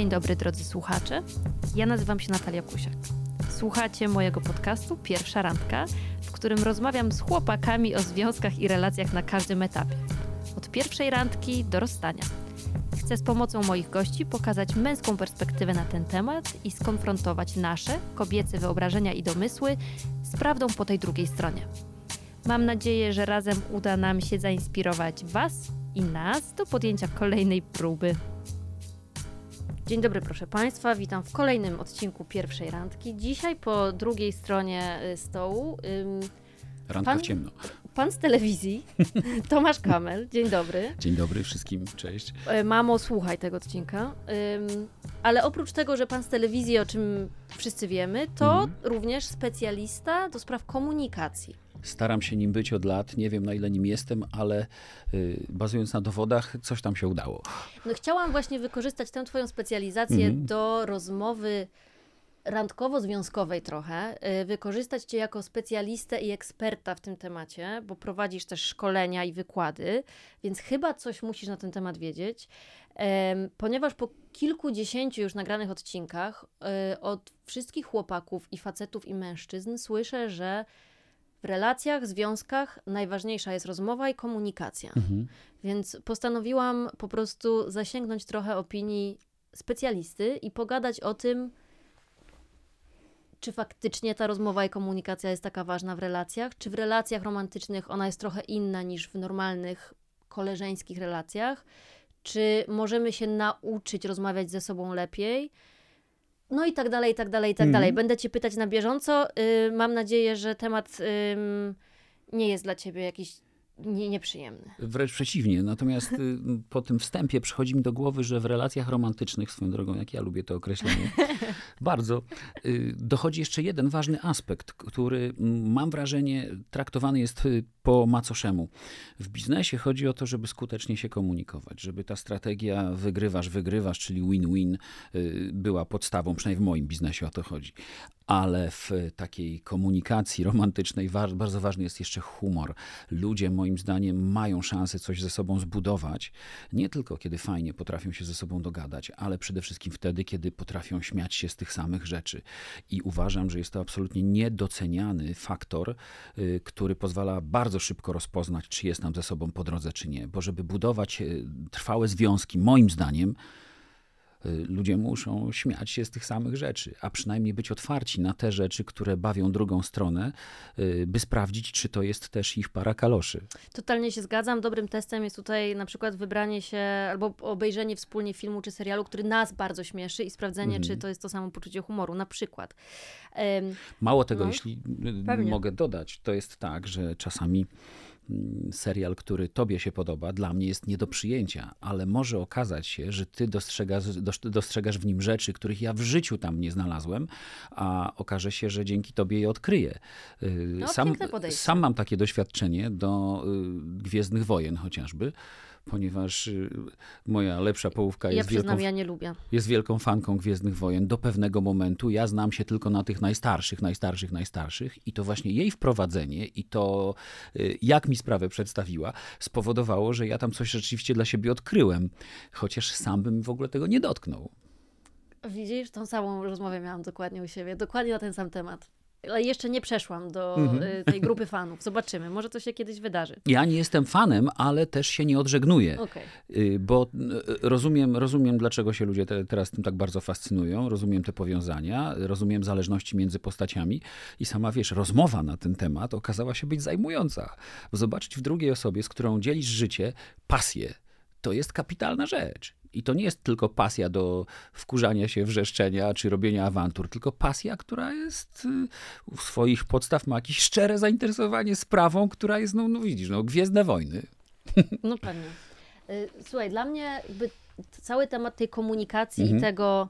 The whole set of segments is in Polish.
Dzień dobry drodzy słuchacze. Ja nazywam się Natalia Kusiak. Słuchacie mojego podcastu Pierwsza Randka, w którym rozmawiam z chłopakami o związkach i relacjach na każdym etapie. Od pierwszej randki do rozstania. Chcę z pomocą moich gości pokazać męską perspektywę na ten temat i skonfrontować nasze, kobiece wyobrażenia i domysły z prawdą po tej drugiej stronie. Mam nadzieję, że razem uda nam się zainspirować Was i nas do podjęcia kolejnej próby. Dzień dobry, proszę Państwa. Witam w kolejnym odcinku pierwszej randki. Dzisiaj po drugiej stronie y, stołu. Ym, Randka Pan- w ciemno. pan z telewizji, Tomasz Kamel. Dzień dobry. Dzień dobry wszystkim, cześć. E, Mamo, słuchaj tego odcinka. Ym, ale oprócz tego, że pan z telewizji, o czym wszyscy wiemy, to Mhm. również specjalista do spraw komunikacji. Staram się nim być od lat, nie wiem na ile nim jestem, ale y, bazując na dowodach, coś tam się udało. No, chciałam właśnie wykorzystać tę twoją specjalizację Mhm. do rozmowy randkowo-związkowej trochę, y, wykorzystać cię jako specjalistę i eksperta w tym temacie, bo prowadzisz też szkolenia i wykłady, więc chyba coś musisz na ten temat wiedzieć, ponieważ po kilkudziesięciu już nagranych odcinkach y, od wszystkich chłopaków i facetów i mężczyzn słyszę, że w relacjach, związkach najważniejsza jest rozmowa i komunikacja. Mhm. Więc postanowiłam po prostu zasięgnąć trochę opinii specjalisty i pogadać o tym, czy faktycznie ta rozmowa i komunikacja jest taka ważna w relacjach, czy w relacjach romantycznych ona jest trochę inna niż w normalnych koleżeńskich relacjach, czy możemy się nauczyć rozmawiać ze sobą lepiej. No i tak dalej, i tak dalej, i tak Mhm. dalej. Będę Cię pytać na bieżąco. Y, mam nadzieję, że temat nie jest dla Ciebie jakiś nie, nieprzyjemny. Wręcz przeciwnie. Natomiast y, po tym wstępie przychodzi mi do głowy, że w relacjach romantycznych, swoją drogą, jak ja lubię to określenie, bardzo, y, dochodzi jeszcze jeden ważny aspekt, który mam wrażenie traktowany jest y, po macoszemu. W biznesie chodzi o to, żeby skutecznie się komunikować, żeby ta strategia wygrywasz, wygrywasz, czyli win-win była podstawą, przynajmniej w moim biznesie o to chodzi. Ale w takiej komunikacji romantycznej bardzo ważny jest jeszcze humor. Ludzie, moim zdaniem, mają szansę coś ze sobą zbudować, nie tylko kiedy fajnie potrafią się ze sobą dogadać, ale przede wszystkim wtedy, kiedy potrafią śmiać się z tych samych rzeczy. I uważam, że jest to absolutnie niedoceniany faktor, y, który pozwala bardzo szybko rozpoznać, czy jest nam ze sobą po drodze, czy nie. Bo żeby budować y, trwałe związki, moim zdaniem, ludzie muszą śmiać się z tych samych rzeczy, a przynajmniej być otwarci na te rzeczy, które bawią drugą stronę, y, by sprawdzić, czy to jest też ich para kaloszy. Totalnie się zgadzam. Dobrym testem jest tutaj na przykład wybranie się albo obejrzenie wspólnie filmu czy serialu, który nas bardzo śmieszy i sprawdzenie, Mhm. czy to jest to samo poczucie humoru. Na przykład. Mało tego, No, jeśli y, pewnie. mogę dodać, to jest tak, że czasami serial, który tobie się podoba, dla mnie jest nie do przyjęcia, ale może okazać się, że ty dostrzegasz, dos- dostrzegasz w nim rzeczy, których ja w życiu tam nie znalazłem, a okaże się, że dzięki tobie je odkryję. Y, No, sam, sam mam takie doświadczenie do y, Gwiezdnych Wojen chociażby, ponieważ y, moja lepsza połówka ja jest wielką przyznam, ja nie lubię. jest wielką fanką Gwiezdnych Wojen do pewnego momentu. Ja znam się tylko na tych najstarszych, najstarszych, najstarszych i to właśnie jej wprowadzenie i to, y, jak mi sprawę przedstawiła, spowodowało, że ja tam coś rzeczywiście dla siebie odkryłem, chociaż sam bym w ogóle tego nie dotknął. Widzisz, tą samą rozmowę miałam dokładnie u siebie, dokładnie na ten sam temat. Ale jeszcze nie przeszłam do Mhm. y, tej grupy fanów. Zobaczymy, może to się kiedyś wydarzy. Ja nie jestem fanem, ale też się nie odżegnuję. Okej. Y, Bo y, rozumiem, rozumiem, dlaczego się ludzie te, teraz tym tak bardzo fascynują, rozumiem te powiązania, rozumiem zależności między postaciami i sama wiesz, rozmowa na ten temat okazała się być zajmująca. Zobaczyć w drugiej osobie, z którą dzielisz życie, pasję, to jest kapitalna rzecz. I to nie jest tylko pasja do wkurzania się, wrzeszczenia czy robienia awantur, tylko pasja, która jest y, u swoich podstaw ma jakieś szczere zainteresowanie sprawą, która jest, no, no widzisz, no, Gwiezdne Wojny. No pewnie. Y, Słuchaj, dla mnie jakby cały temat tej komunikacji Mhm. i tego,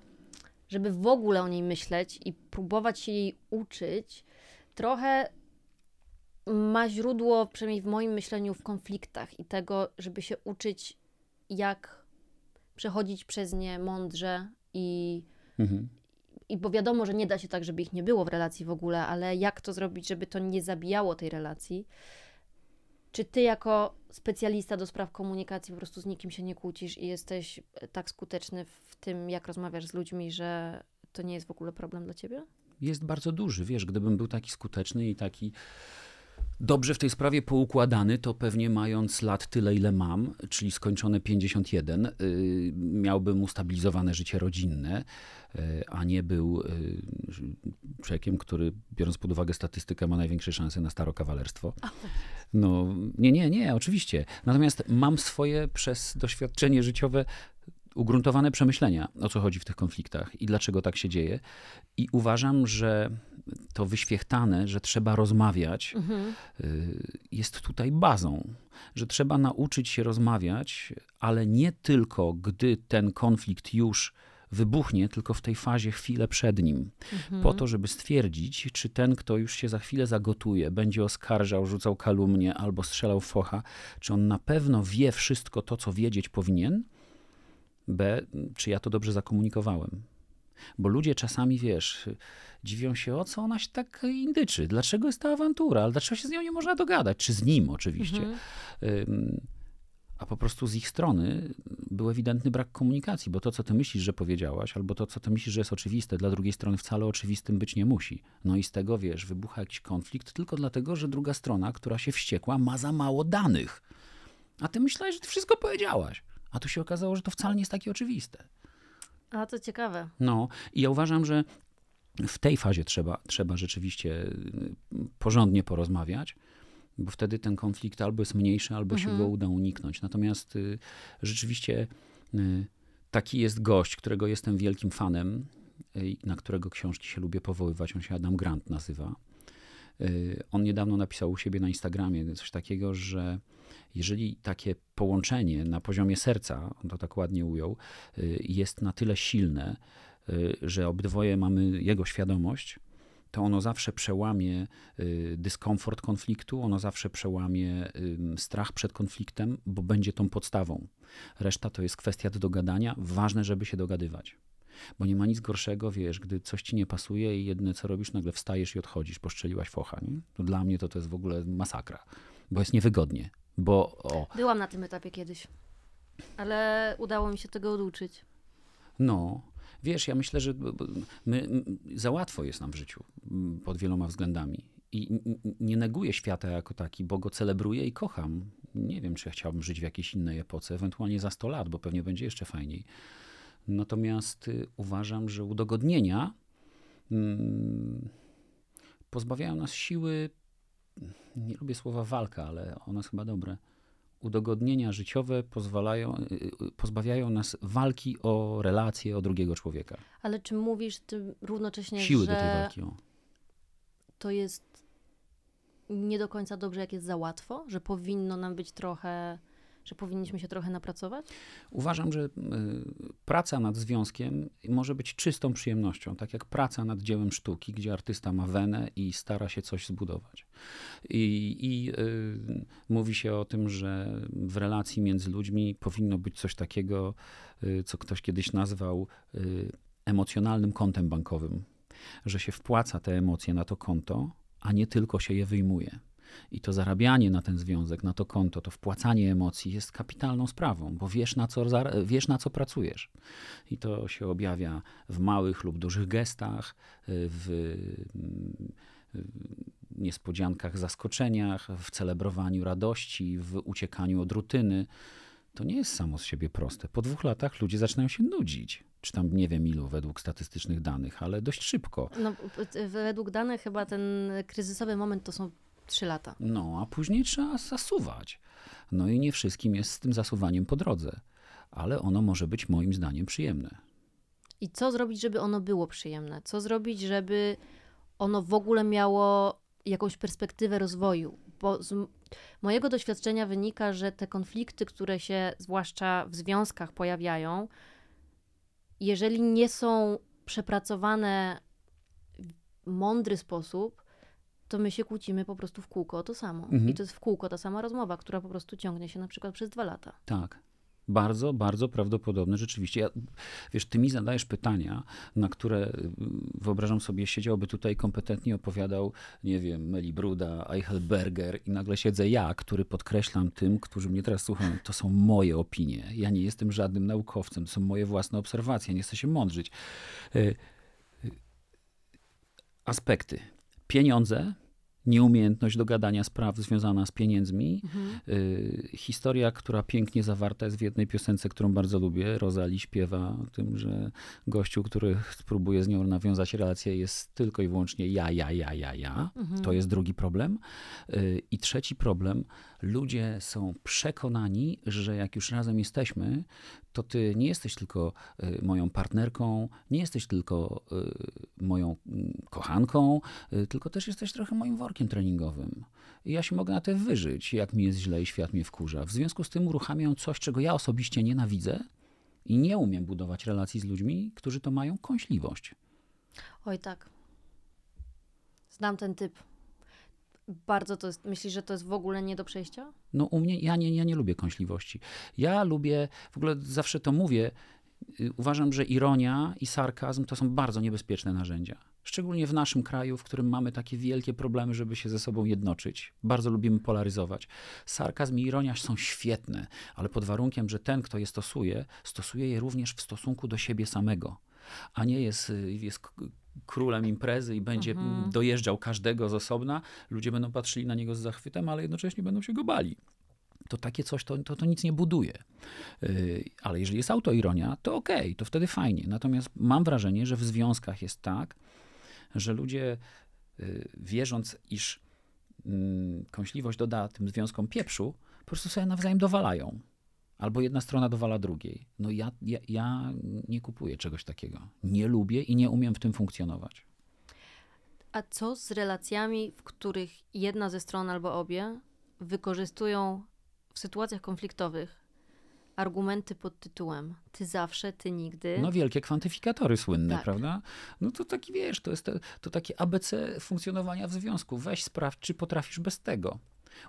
żeby w ogóle o niej myśleć i próbować się jej uczyć, trochę ma źródło, przynajmniej w moim myśleniu, w konfliktach i tego, żeby się uczyć, jak przechodzić przez nie mądrze i, Mhm. i bo wiadomo, że nie da się tak, żeby ich nie było w relacji w ogóle, ale jak to zrobić, żeby to nie zabijało tej relacji. Czy ty jako specjalista do spraw komunikacji po prostu z nikim się nie kłócisz i jesteś e, tak skuteczny w tym, jak rozmawiasz z ludźmi, że to nie jest w ogóle problem dla ciebie? Jest bardzo duży. Wiesz, gdybym był taki skuteczny i taki dobrze w tej sprawie poukładany, to pewnie mając lat tyle, ile mam, czyli skończone 51, yy, miałbym ustabilizowane życie rodzinne, yy, a nie był yy, człowiekiem, który, biorąc pod uwagę statystykę, ma największe szanse na starokawalerstwo. No, nie, nie, nie, oczywiście. Natomiast mam swoje przez doświadczenie życiowe ugruntowane przemyślenia, o co chodzi w tych konfliktach i dlaczego tak się dzieje. I uważam, że to wyświechtane, że trzeba rozmawiać, Mhm. y, jest tutaj bazą. Że trzeba nauczyć się rozmawiać, ale nie tylko, gdy ten konflikt już wybuchnie, tylko w tej fazie chwilę przed nim. Mhm. Po to, żeby stwierdzić, czy ten, kto już się za chwilę zagotuje, będzie oskarżał, rzucał kalumnię albo strzelał focha, czy on na pewno wie wszystko to, co wiedzieć powinien, B, czy ja to dobrze zakomunikowałem. Bo ludzie czasami, wiesz, dziwią się, o co ona się tak indyczy, dlaczego jest ta awantura, ale dlaczego się z nią nie można dogadać, czy z nim oczywiście. Mhm. A po prostu z ich strony był ewidentny brak komunikacji, bo to, co ty myślisz, że powiedziałaś, albo to, co ty myślisz, że jest oczywiste, dla drugiej strony wcale oczywistym być nie musi. No i z tego, wiesz, wybucha jakiś konflikt tylko dlatego, że druga strona, która się wściekła, ma za mało danych. A ty myślałeś, że ty wszystko powiedziałaś. A tu się okazało, że to wcale nie jest takie oczywiste. A to ciekawe. No i ja uważam, że w tej fazie trzeba, trzeba rzeczywiście y, porządnie porozmawiać, bo wtedy ten konflikt albo jest mniejszy, albo się go uda uniknąć. Natomiast y, rzeczywiście y, taki jest gość, którego jestem wielkim fanem, y, i na którego książki się lubię powoływać. On się Adam Grant nazywa. Y, On niedawno napisał u siebie na Instagramie coś takiego, że jeżeli takie połączenie na poziomie serca, on to tak ładnie ujął, y, jest na tyle silne, y, że obydwoje mamy jego świadomość, to ono zawsze przełamie dyskomfort konfliktu, ono zawsze przełamie strach przed konfliktem, bo będzie tą podstawą. Reszta to jest kwestia do dogadania. Ważne, żeby się dogadywać. Bo nie ma nic gorszego, wiesz, gdy coś ci nie pasuje i jedne co robisz, nagle wstajesz i odchodzisz, poszczeliłaś focha. Nie? To dla mnie to, to jest w ogóle masakra, bo jest niewygodnie. Bo o, Byłam na tym etapie kiedyś, ale udało mi się tego oduczyć. No, wiesz, ja myślę, że my, za łatwo jest nam w życiu pod wieloma względami. I nie neguję świata jako taki, bo go celebruję i kocham. Nie wiem, czy ja chciałbym żyć w jakiejś innej epoce, ewentualnie za 100 lat, bo pewnie będzie jeszcze fajniej. Natomiast y, uważam, że udogodnienia mm, pozbawiają nas siły. Nie lubię słowa walka, ale ono jest chyba dobre udogodnienia życiowe pozwalają, y, y, pozbawiają nas walki o relacje, o drugiego człowieka. Ale czy mówisz ty równocześnie, Siły że do tej walki. O. to jest nie do końca dobrze, jak jest za łatwo? Że powinno nam być trochę, że powinniśmy się trochę napracować? Uważam, że y, praca nad związkiem może być czystą przyjemnością, tak jak praca nad dziełem sztuki, gdzie artysta ma wenę i stara się coś zbudować. I, i y, mówi się o tym, że w relacji między ludźmi powinno być coś takiego, y, co ktoś kiedyś nazwał y, emocjonalnym kontem bankowym, że się wpłaca te emocje na to konto, a nie tylko się je wyjmuje. I to zarabianie na ten związek, na to konto, to wpłacanie emocji jest kapitalną sprawą, bo wiesz na co, wiesz, na co pracujesz. I to się objawia w małych lub dużych gestach, w niespodziankach, zaskoczeniach, w celebrowaniu radości, w uciekaniu od rutyny. To nie jest samo z siebie proste. Po dwóch latach ludzie zaczynają się nudzić. Czy tam nie wiem ilu według statystycznych danych, ale dość szybko. No, według danych chyba ten kryzysowy moment to są trzy lata. No, a później trzeba zasuwać. No i nie wszystkim jest z tym zasuwaniem po drodze, ale ono może być moim zdaniem przyjemne. I co zrobić, żeby ono było przyjemne? Co zrobić, żeby ono w ogóle miało jakąś perspektywę rozwoju? Bo z mojego doświadczenia wynika, że te konflikty, które się zwłaszcza w związkach pojawiają, jeżeli nie są przepracowane w mądry sposób, to my się kłócimy po prostu w kółko o to samo. Mhm. I to jest w kółko ta sama rozmowa, która po prostu ciągnie się na przykład przez dwa lata. Tak. Bardzo, bardzo prawdopodobne rzeczywiście. Ja, wiesz, ty mi zadajesz pytania, na które y, wyobrażam sobie, siedziałby tutaj kompetentnie opowiadał, nie wiem, Meli Bruda, Eichelberger i nagle siedzę ja, który podkreślam tym, którzy mnie teraz słuchają, to są moje opinie. Ja nie jestem żadnym naukowcem, to są moje własne obserwacje, nie chcę się mądrzyć. Y, y, aspekty. Pieniądze, nieumiejętność dogadania spraw związana z pieniędzmi. Mhm. Y, historia, która pięknie zawarta jest w jednej piosence, którą bardzo lubię. Rozali śpiewa o tym, że gościu, który spróbuje z nią nawiązać relację, jest tylko i wyłącznie ja, ja, ja, ja, ja. Mhm. To jest drugi problem. Y, I trzeci problem. Ludzie są przekonani, że jak już razem jesteśmy, to ty nie jesteś tylko y, moją partnerką, nie jesteś tylko y, moją mm, kochanką, y, tylko też jesteś trochę moim workiem treningowym. Ja się mogę na to wyżyć, jak mi jest źle i świat mnie wkurza. W związku z tym uruchamiam coś, czego ja osobiście nienawidzę i nie umiem budować relacji z ludźmi, którzy to mają kąśliwość. Oj tak. Znam ten typ. Bardzo to jest, myślisz, że to jest w ogóle nie do przejścia? No u mnie, ja nie, ja nie lubię kąśliwości. Ja lubię, w ogóle zawsze to mówię, y, uważam, że ironia i sarkazm to są bardzo niebezpieczne narzędzia. Szczególnie w naszym kraju, w którym mamy takie wielkie problemy, żeby się ze sobą jednoczyć. Bardzo lubimy polaryzować. Sarkazm i ironia są świetne, ale pod warunkiem, że ten, kto je stosuje, stosuje je również w stosunku do siebie samego a nie jest, y, jest królem imprezy i będzie mhm. dojeżdżał każdego z osobna, ludzie będą patrzyli na niego z zachwytem, ale jednocześnie będą się go bali to takie coś to, to, to nic nie buduje. Yy, ale jeżeli jest autoironia, to okej, okay, to wtedy fajnie. Natomiast mam wrażenie, że w związkach jest tak, że ludzie yy, wierząc, iż yy, kąśliwość doda tym związkom pieprzu, po prostu sobie nawzajem dowalają albo jedna strona dowala drugiej. No ja, ja, ja nie kupuję czegoś takiego. Nie lubię i nie umiem w tym funkcjonować. A co z relacjami, w których jedna ze stron albo obie wykorzystują w sytuacjach konfliktowych argumenty pod tytułem ty zawsze, ty nigdy. No wielkie kwantyfikatory słynne, tak. prawda? No to taki, wiesz, to jest to, to takie ABC funkcjonowania w związku. Weź sprawdź, czy potrafisz bez tego.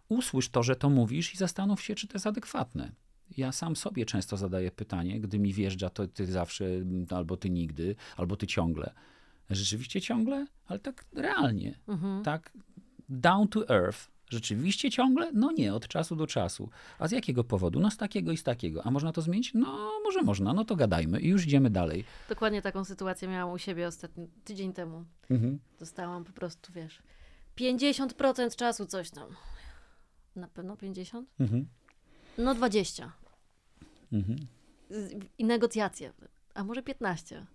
Usłysz to, że to mówisz i zastanów się, czy to jest adekwatne ja sam sobie często zadaję pytanie, gdy mi wjeżdża to ty zawsze, albo ty nigdy, albo ty ciągle. Rzeczywiście ciągle, ale tak realnie, mhm. tak down to earth. Rzeczywiście ciągle? No nie, od czasu do czasu. A z jakiego powodu? No z takiego i z takiego. A można to zmienić? No może można, no to gadajmy i już idziemy dalej. Dokładnie taką sytuację miałam u siebie ostatni tydzień temu. Mhm. Dostałam po prostu, wiesz, 50% czasu coś tam. Na pewno 50? Mhm. No 20. Mhm. I negocjacje. A może 15.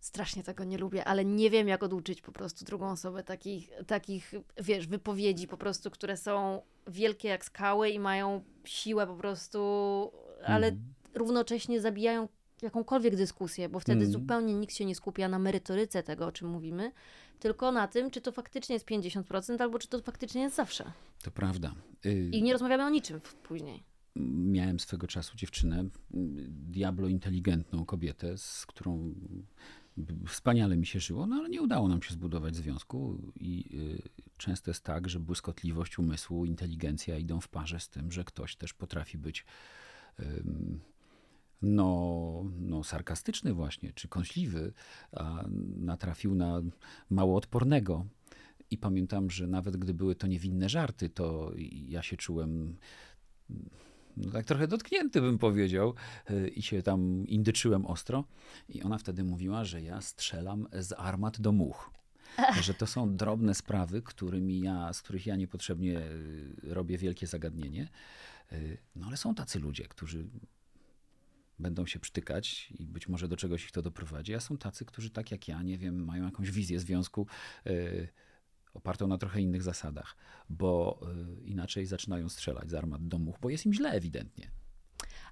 Strasznie tego nie lubię, ale nie wiem, jak oduczyć po prostu drugą osobę takich, takich, wiesz, wypowiedzi po prostu, które są wielkie jak skały i mają siłę po prostu, ale mhm. równocześnie zabijają jakąkolwiek dyskusję, bo wtedy mhm. zupełnie nikt się nie skupia na merytoryce tego, o czym mówimy, tylko na tym, czy to faktycznie jest 50%, albo czy to faktycznie jest zawsze. To prawda. Y I nie rozmawiamy o niczym później miałem swego czasu dziewczynę, diablo inteligentną kobietę, z którą wspaniale mi się żyło, no ale nie udało nam się zbudować związku i y, często jest tak, że błyskotliwość umysłu, inteligencja idą w parze z tym, że ktoś też potrafi być no, no sarkastyczny właśnie, czy kąśliwy, a natrafił na mało odpornego. I pamiętam, że nawet gdy były to niewinne żarty, to ja się czułem no tak trochę dotknięty bym powiedział y, i się tam indyczyłem ostro. I ona wtedy mówiła, że ja strzelam z armat do much. Że to są drobne sprawy, którymi ja, z których ja niepotrzebnie y, robię wielkie zagadnienie. Y, no ale są tacy ludzie, którzy będą się przytykać i być może do czegoś ich to doprowadzi, a są tacy, którzy tak jak ja, nie wiem, mają jakąś wizję związku opartą na trochę innych zasadach, bo y, inaczej zaczynają strzelać z armat domów, bo jest im źle ewidentnie.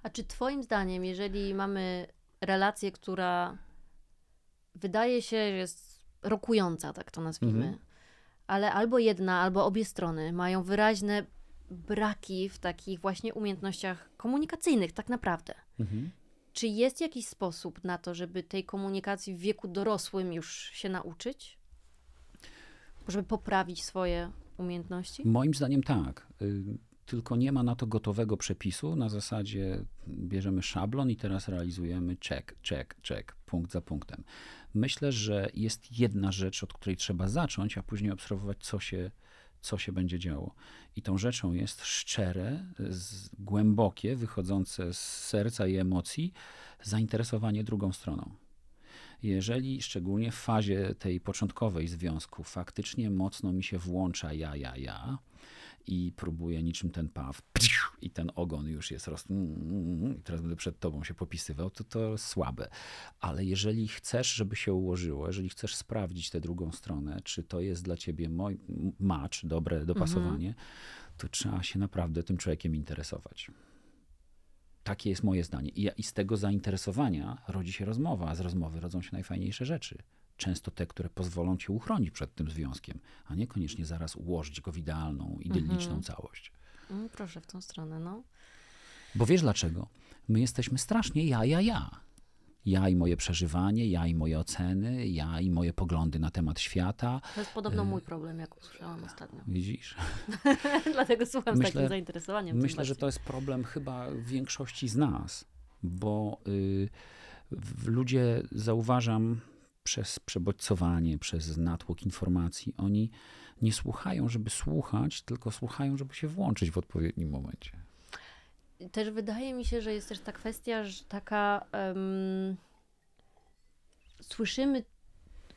A czy Twoim zdaniem, jeżeli mamy relację, która wydaje się, że jest rokująca, tak to nazwijmy, mhm. ale albo jedna, albo obie strony mają wyraźne braki w takich właśnie umiejętnościach komunikacyjnych, tak naprawdę. Mhm. Czy jest jakiś sposób na to, żeby tej komunikacji w wieku dorosłym już się nauczyć? Żeby poprawić swoje umiejętności? Moim zdaniem tak. Y, tylko nie ma na to gotowego przepisu. Na zasadzie bierzemy szablon i teraz realizujemy check, check, check, punkt za punktem. Myślę, że jest jedna rzecz, od której trzeba zacząć, a później obserwować, co się, co się będzie działo. I tą rzeczą jest szczere, głębokie, wychodzące z serca i emocji zainteresowanie drugą stroną. Jeżeli szczególnie w fazie tej początkowej związku faktycznie mocno mi się włącza ja, ja, ja, i próbuję niczym ten paw i ten ogon już jest roz... i teraz będę przed tobą się popisywał, to to słabe. Ale jeżeli chcesz, żeby się ułożyło, jeżeli chcesz sprawdzić tę drugą stronę, czy to jest dla ciebie mój match, dobre dopasowanie, mhm. to trzeba się naprawdę tym człowiekiem interesować. Takie jest moje zdanie. I, I z tego zainteresowania rodzi się rozmowa, a z rozmowy rodzą się najfajniejsze rzeczy często te, które pozwolą cię uchronić przed tym związkiem, a niekoniecznie zaraz ułożyć go w idealną, idylliczną mhm. całość. Mm, proszę w tą stronę, no. Bo wiesz dlaczego? My jesteśmy strasznie ja, ja, ja. Ja i moje przeżywanie, ja i moje oceny, ja i moje poglądy na temat świata. To jest podobno e, mój problem, jak usłyszałam ostatnio. Widzisz? Dlatego słucham myślę, z takim zainteresowaniem. Myślę, że to jest problem chyba większości z nas, bo y, ludzie, zauważam, przez przebodźcowanie, przez natłok informacji. Oni nie słuchają, żeby słuchać, tylko słuchają, żeby się włączyć w odpowiednim momencie. Też wydaje mi się, że jest też ta kwestia, że taka. Um, słyszymy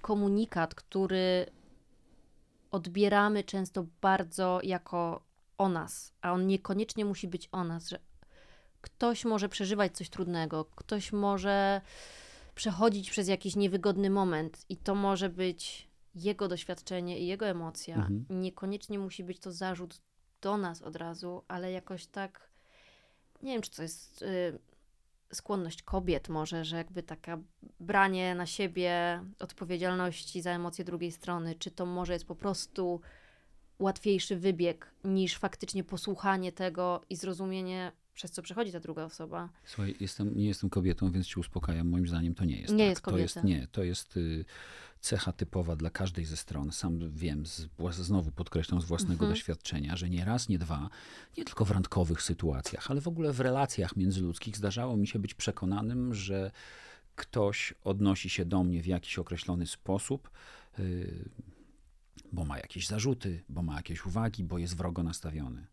komunikat, który odbieramy często bardzo jako o nas, a on niekoniecznie musi być o nas, że ktoś może przeżywać coś trudnego, ktoś może przechodzić przez jakiś niewygodny moment i to może być jego doświadczenie i jego emocja. Mhm. Niekoniecznie musi być to zarzut do nas od razu, ale jakoś tak, nie wiem, czy to jest y, skłonność kobiet może, że jakby taka branie na siebie odpowiedzialności za emocje drugiej strony, czy to może jest po prostu łatwiejszy wybieg niż faktycznie posłuchanie tego i zrozumienie przez co przechodzi ta druga osoba. Słuchaj, jestem, nie jestem kobietą, więc ci uspokajam. Moim zdaniem to nie jest Nie tak. jest kobieta. To jest, nie, to jest y, cecha typowa dla każdej ze stron. Sam wiem, z, znowu podkreślam z własnego mhm. doświadczenia, że nie raz, nie dwa, nie tylko w randkowych sytuacjach, ale w ogóle w relacjach międzyludzkich zdarzało mi się być przekonanym, że ktoś odnosi się do mnie w jakiś określony sposób, y, bo ma jakieś zarzuty, bo ma jakieś uwagi, bo jest wrogo nastawiony.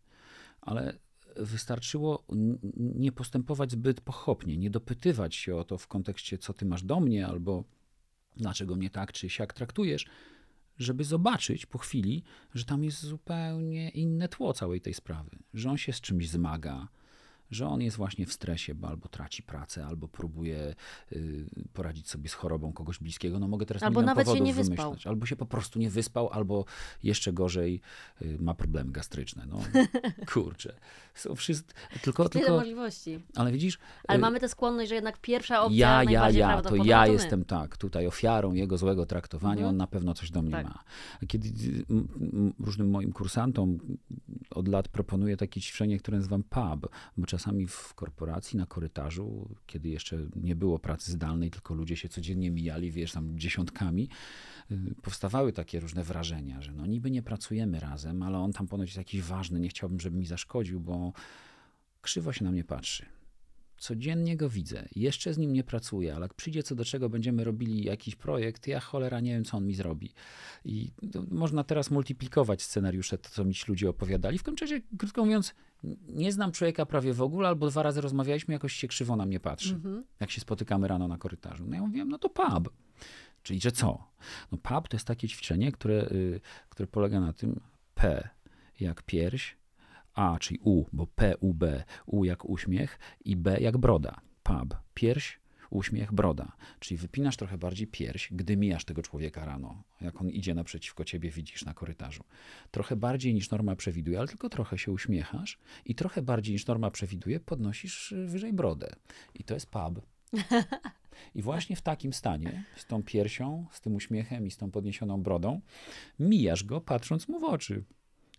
Ale wystarczyło nie postępować zbyt pochopnie, nie dopytywać się o to w kontekście, co ty masz do mnie, albo dlaczego mnie tak czy siak traktujesz, żeby zobaczyć po chwili, że tam jest zupełnie inne tło całej tej sprawy, że on się z czymś zmaga, że on jest właśnie w stresie, bo albo traci pracę, albo próbuje y, poradzić sobie z chorobą kogoś bliskiego. No mogę teraz albo nawet się nie wyspał. Wymyśleć. Albo się po prostu nie wyspał, albo jeszcze gorzej y, ma problemy gastryczne. No kurczę. Są wszyscy, tylko, Tyle tylko, możliwości. Ale widzisz... Ale y, mamy tę skłonność, że jednak pierwsza opcja Ja, ja, ja, to ja jestem tak, tutaj ofiarą jego złego traktowania, mhm. on na pewno coś do mnie tak. ma. Kiedy różnym moim kursantom od lat proponuję takie ćwiczenie, które nazywam PUB, bo czasami w korporacji, na korytarzu, kiedy jeszcze nie było pracy zdalnej, tylko ludzie się codziennie mijali, wiesz, tam dziesiątkami, y, powstawały takie różne wrażenia, że no niby nie pracujemy razem, ale on tam ponoć jest jakiś ważny, nie chciałbym, żeby mi zaszkodził, bo krzywo się na mnie patrzy. Codziennie go widzę, jeszcze z nim nie pracuję, ale jak przyjdzie co do czego, będziemy robili jakiś projekt, ja cholera nie wiem, co on mi zrobi. I można teraz multiplikować scenariusze, to co mi ci ludzie opowiadali. W końcu, krótko mówiąc, nie znam człowieka prawie w ogóle, albo dwa razy rozmawialiśmy, jakoś się krzywo na mnie patrzy, mm -hmm. jak się spotykamy rano na korytarzu. No ja mówiłem, no to pub. Czyli, że co? No pub to jest takie ćwiczenie, które, y, które polega na tym, P jak pierś, A, czyli U, bo P, U, B, U jak uśmiech i B jak broda. Pub, pierś, uśmiech, broda. Czyli wypinasz trochę bardziej pierś, gdy mijasz tego człowieka rano, jak on idzie naprzeciwko ciebie, widzisz na korytarzu. Trochę bardziej niż norma przewiduje, ale tylko trochę się uśmiechasz i trochę bardziej niż norma przewiduje, podnosisz y, wyżej brodę. I to jest pub. I właśnie w takim stanie, z tą piersią, z tym uśmiechem i z tą podniesioną brodą, mijasz go, patrząc mu w oczy.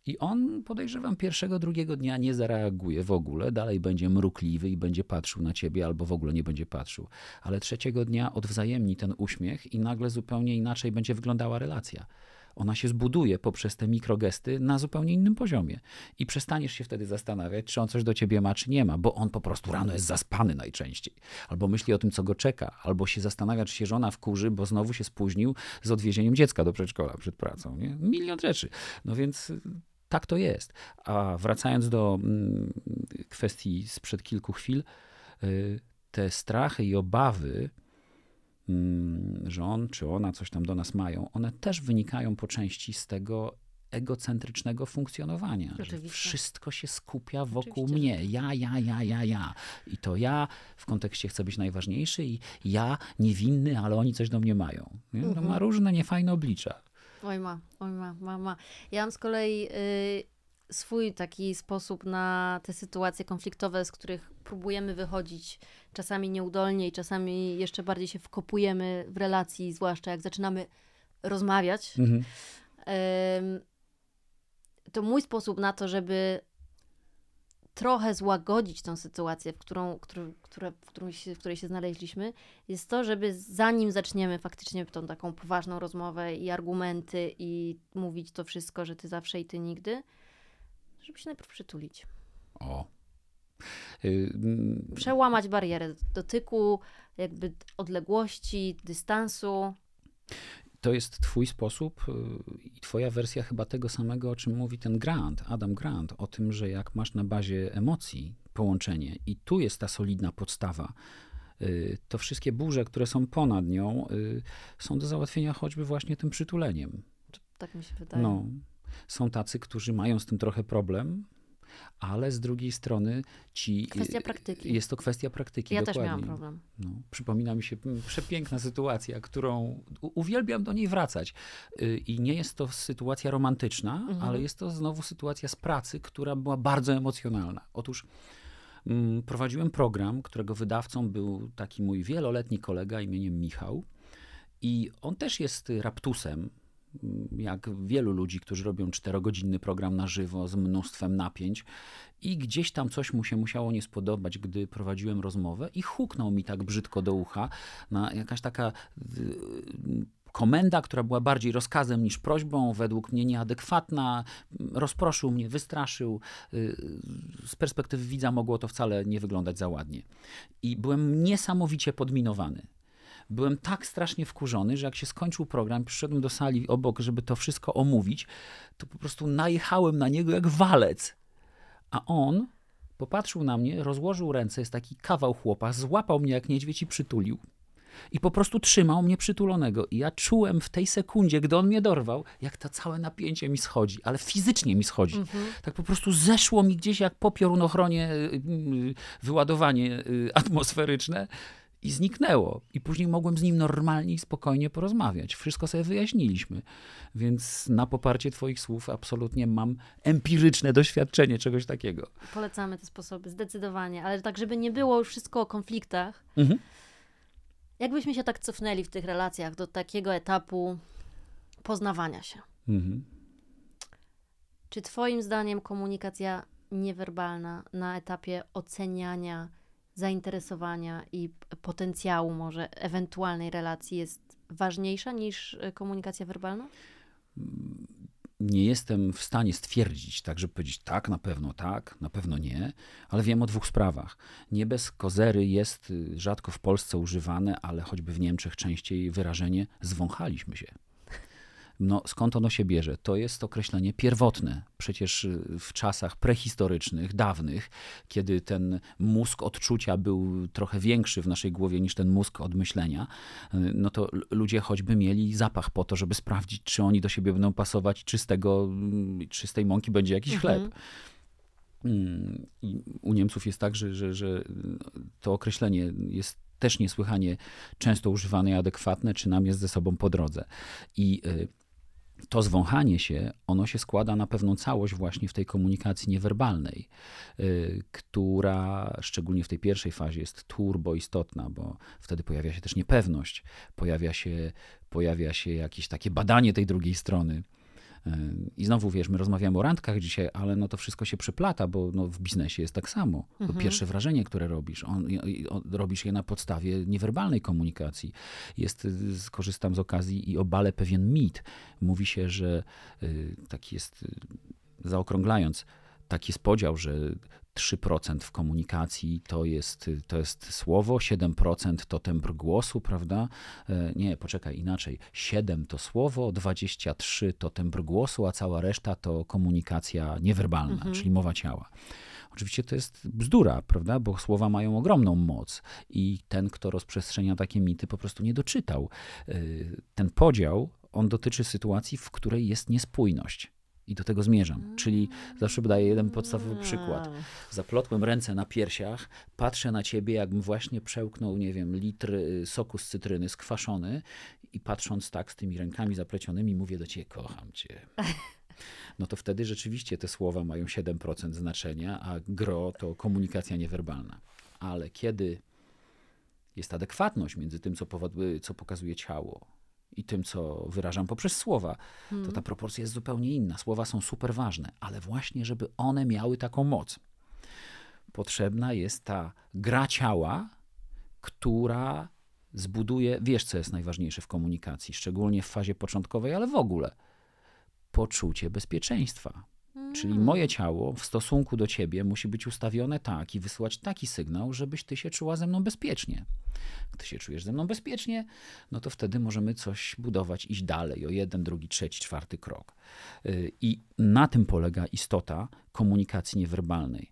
I on, podejrzewam, pierwszego, drugiego dnia nie zareaguje w ogóle, dalej będzie mrukliwy i będzie patrzył na ciebie, albo w ogóle nie będzie patrzył. Ale trzeciego dnia odwzajemni ten uśmiech i nagle zupełnie inaczej będzie wyglądała relacja. Ona się zbuduje poprzez te mikrogesty na zupełnie innym poziomie. I przestaniesz się wtedy zastanawiać, czy on coś do ciebie ma, czy nie ma, bo on po prostu rano jest zaspany najczęściej. Albo myśli o tym, co go czeka, albo się zastanawia, czy się żona wkurzy, bo znowu się spóźnił z odwiezieniem dziecka do przedszkola przed pracą. Nie? Milion rzeczy. No więc tak to jest. A wracając do mm, kwestii sprzed kilku chwil, y, te strachy i obawy, mm, że on czy ona coś tam do nas mają, one też wynikają po części z tego egocentrycznego funkcjonowania. Że wszystko się skupia wokół Oczywiście. mnie. Ja, ja, ja, ja, ja. I to ja w kontekście chcę być najważniejszy i ja niewinny, ale oni coś do mnie mają. Nie? To ma mhm. różne niefajne oblicza. Oj ma, oj ma, ma, ma. Ja mam z kolei y, swój taki sposób na te sytuacje konfliktowe, z których próbujemy wychodzić czasami nieudolnie i czasami jeszcze bardziej się wkopujemy w relacji, zwłaszcza jak zaczynamy rozmawiać. Mhm. To mój sposób na to, żeby trochę złagodzić tą sytuację, w, którą, którą, która, w, którą się, w której się znaleźliśmy, jest to, żeby zanim zaczniemy faktycznie tą taką poważną rozmowę i argumenty i mówić to wszystko, że ty zawsze i ty nigdy, żeby się najpierw przytulić. O. Y, Przełamać barierę dotyku, jakby odległości, dystansu to jest twój sposób y, i twoja wersja chyba tego samego, o czym mówi ten Grant, Adam Grant, o tym, że jak masz na bazie emocji połączenie i tu jest ta solidna podstawa, y, to wszystkie burze, które są ponad nią, y, są do załatwienia choćby właśnie tym przytuleniem. Tak mi się wydaje. No, są tacy, którzy mają z tym trochę problem, ale z drugiej strony ci... Kwestia praktyki. Jest to kwestia praktyki, Ja dokładnie. też miałam problem. No, przypomina mi się przepiękna sytuacja, którą uwielbiam do niej wracać. Y, I nie jest to sytuacja romantyczna, mhm. ale jest to znowu sytuacja z pracy, która była bardzo emocjonalna. Otóż mm, prowadziłem program, którego wydawcą był taki mój wieloletni kolega imieniem Michał. I on też jest raptusem, jak wielu ludzi, którzy robią czterogodzinny program na żywo z mnóstwem napięć i gdzieś tam coś mu się musiało nie spodobać, gdy prowadziłem rozmowę i huknął mi tak brzydko do ucha na jakaś taka y, komenda, która była bardziej rozkazem niż prośbą, według mnie nieadekwatna, rozproszył mnie, wystraszył. Y, z perspektywy widza mogło to wcale nie wyglądać za ładnie. I byłem niesamowicie podminowany byłem tak strasznie wkurzony, że jak się skończył program, przyszedłem do sali obok, żeby to wszystko omówić, to po prostu najechałem na niego jak walec. A on popatrzył na mnie, rozłożył ręce, jest taki kawał chłopa, złapał mnie jak niedźwiedź i przytulił. I po prostu trzymał mnie przytulonego. I ja czułem w tej sekundzie, gdy on mnie dorwał, jak to całe napięcie mi schodzi, ale fizycznie mi schodzi. Mhm. Tak po prostu zeszło mi gdzieś jak po piorunochronie y, y, wyładowanie y, atmosferyczne i zniknęło. I później mogłem z nim normalnie i spokojnie porozmawiać. Wszystko sobie wyjaśniliśmy. Więc na poparcie Twoich słów absolutnie mam empiryczne doświadczenie czegoś takiego. Polecamy te sposoby, zdecydowanie. Ale tak, żeby nie było już wszystko o konfliktach. Mhm. Jakbyśmy się tak cofnęli w tych relacjach do takiego etapu poznawania się. Mhm. Czy Twoim zdaniem komunikacja niewerbalna na etapie oceniania zainteresowania i potencjału może ewentualnej relacji jest ważniejsza niż e, komunikacja werbalna? Nie jestem w stanie stwierdzić, tak, żeby powiedzieć tak, na pewno tak, na pewno nie, ale wiem o dwóch sprawach. Nie bez kozery jest y, rzadko w Polsce używane, ale choćby w Niemczech częściej wyrażenie zwąchaliśmy się. No, skąd ono się bierze? To jest określenie pierwotne. Przecież y, w czasach prehistorycznych, dawnych, kiedy ten mózg odczucia był trochę większy w naszej głowie niż ten mózg od myślenia, y, no to ludzie choćby mieli zapach po to, żeby sprawdzić, czy oni do siebie będą pasować, czy z tego, mm, czy z tej mąki będzie jakiś mhm. chleb. Mm, I u Niemców jest tak, że, że, że to określenie jest też niesłychanie często używane i adekwatne, czy nam jest ze sobą po drodze. I y, to zwąchanie się, ono się składa na pewną całość właśnie w tej komunikacji niewerbalnej, yy, która szczególnie w tej pierwszej fazie jest turbo istotna, bo wtedy pojawia się też niepewność, pojawia się, pojawia się jakieś takie badanie tej drugiej strony. I znowu wiesz, my rozmawiamy o randkach dzisiaj, ale no to wszystko się przyplata, bo no w biznesie jest tak samo. Mhm. Pierwsze wrażenie, które robisz, on, on, robisz je na podstawie niewerbalnej komunikacji. Jest, skorzystam z okazji i obale pewien mit. Mówi się, że y, taki jest, y, zaokrąglając, taki jest podział, że 3% w komunikacji to jest, to jest słowo, 7% to tembr głosu, prawda? E, nie, poczekaj, inaczej. 7 to słowo, 23 to tembr głosu, a cała reszta to komunikacja niewerbalna, mhm. czyli mowa ciała. Oczywiście to jest bzdura, prawda? Bo słowa mają ogromną moc i ten, kto rozprzestrzenia takie mity, po prostu nie doczytał. E, ten podział, on dotyczy sytuacji, w której jest niespójność. I do tego zmierzam. Czyli zawsze podaję jeden podstawowy przykład. Zaplotłem ręce na piersiach, patrzę na ciebie, jakbym właśnie przełknął, nie wiem, litr y, soku z cytryny skwaszony i patrząc tak z tymi rękami zaplecionymi, mówię do ciebie, kocham cię. No to wtedy rzeczywiście te słowa mają 7% znaczenia, a gro to komunikacja niewerbalna. Ale kiedy jest adekwatność między tym, co, co pokazuje ciało, i tym, co wyrażam poprzez słowa, to ta hmm. proporcja jest zupełnie inna. Słowa są super ważne, ale właśnie, żeby one miały taką moc, potrzebna jest ta gra ciała, która zbuduje, wiesz, co jest najważniejsze w komunikacji, szczególnie w fazie początkowej, ale w ogóle poczucie bezpieczeństwa. Czyli mm. moje ciało w stosunku do ciebie musi być ustawione tak i wysyłać taki sygnał, żebyś ty się czuła ze mną bezpiecznie. Gdy się czujesz ze mną bezpiecznie, no to wtedy możemy coś budować, iść dalej o jeden, drugi, trzeci, czwarty krok. Y, I na tym polega istota komunikacji niewerbalnej.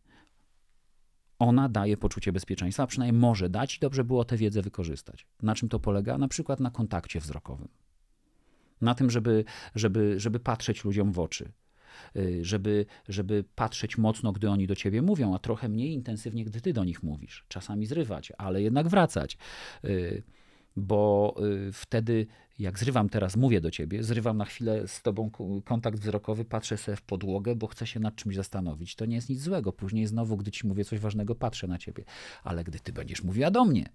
Ona daje poczucie bezpieczeństwa, a przynajmniej może dać i dobrze było tę wiedzę wykorzystać. Na czym to polega? Na przykład na kontakcie wzrokowym. Na tym, żeby, żeby, żeby patrzeć ludziom w oczy, żeby, żeby patrzeć mocno, gdy oni do ciebie mówią, a trochę mniej intensywnie, gdy ty do nich mówisz. Czasami zrywać, ale jednak wracać. Y, bo y, wtedy, jak zrywam teraz, mówię do ciebie, zrywam na chwilę z tobą kontakt wzrokowy, patrzę sobie w podłogę, bo chcę się nad czymś zastanowić. To nie jest nic złego. Później znowu, gdy ci mówię coś ważnego, patrzę na ciebie. Ale gdy ty będziesz mówiła do mnie,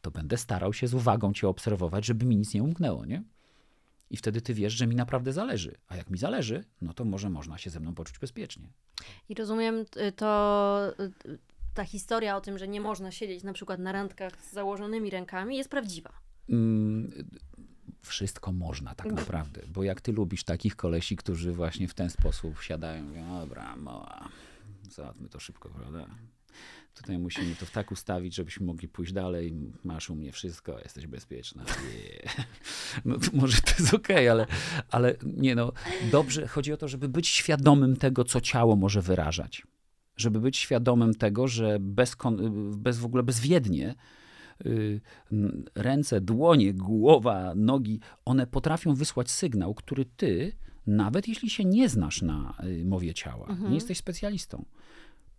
to będę starał się z uwagą cię obserwować, żeby mi nic nie umknęło, nie? I wtedy ty wiesz, że mi naprawdę zależy. A jak mi zależy, no to może można się ze mną poczuć bezpiecznie. I rozumiem y, to, y, ta historia o tym, że nie można siedzieć na przykład na randkach z założonymi rękami jest prawdziwa. Mm, wszystko można tak naprawdę, bo jak ty lubisz takich kolesi, którzy właśnie w ten sposób siadają, mówią, dobra, mała, załatwmy to szybko, prawda? Tutaj musimy to tak ustawić, żebyśmy mogli pójść dalej. Masz u mnie wszystko, jesteś bezpieczna. Yeah. No to może to jest okej, okay, ale, ale nie no, dobrze. Chodzi o to, żeby być świadomym tego, co ciało może wyrażać. Żeby być świadomym tego, że bez, bez w ogóle bezwiednie y, ręce, dłonie, głowa, nogi, one potrafią wysłać sygnał, który ty, nawet jeśli się nie znasz na y, mowie ciała, mhm. nie jesteś specjalistą,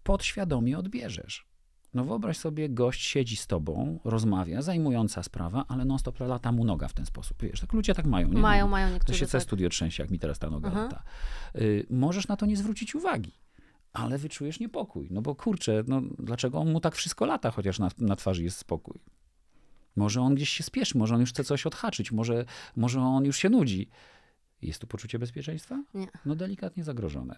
podświadomie odbierzesz. No wyobraź sobie, gość siedzi z tobą, rozmawia, zajmująca sprawa, ale non-stop lata mu noga w ten sposób. Wiesz, tak ludzie tak mają. Nie? Mają, mają niektórzy. To się tak. studio trzęsie, jak mi teraz ta noga lata. Y, możesz na to nie zwrócić uwagi, ale wyczujesz niepokój. No bo kurczę, no dlaczego on mu tak wszystko lata, chociaż na, na twarzy jest spokój? Może on gdzieś się spieszy, może on już chce coś odhaczyć, może, może on już się nudzi. Jest tu poczucie bezpieczeństwa? Nie. No delikatnie zagrożone.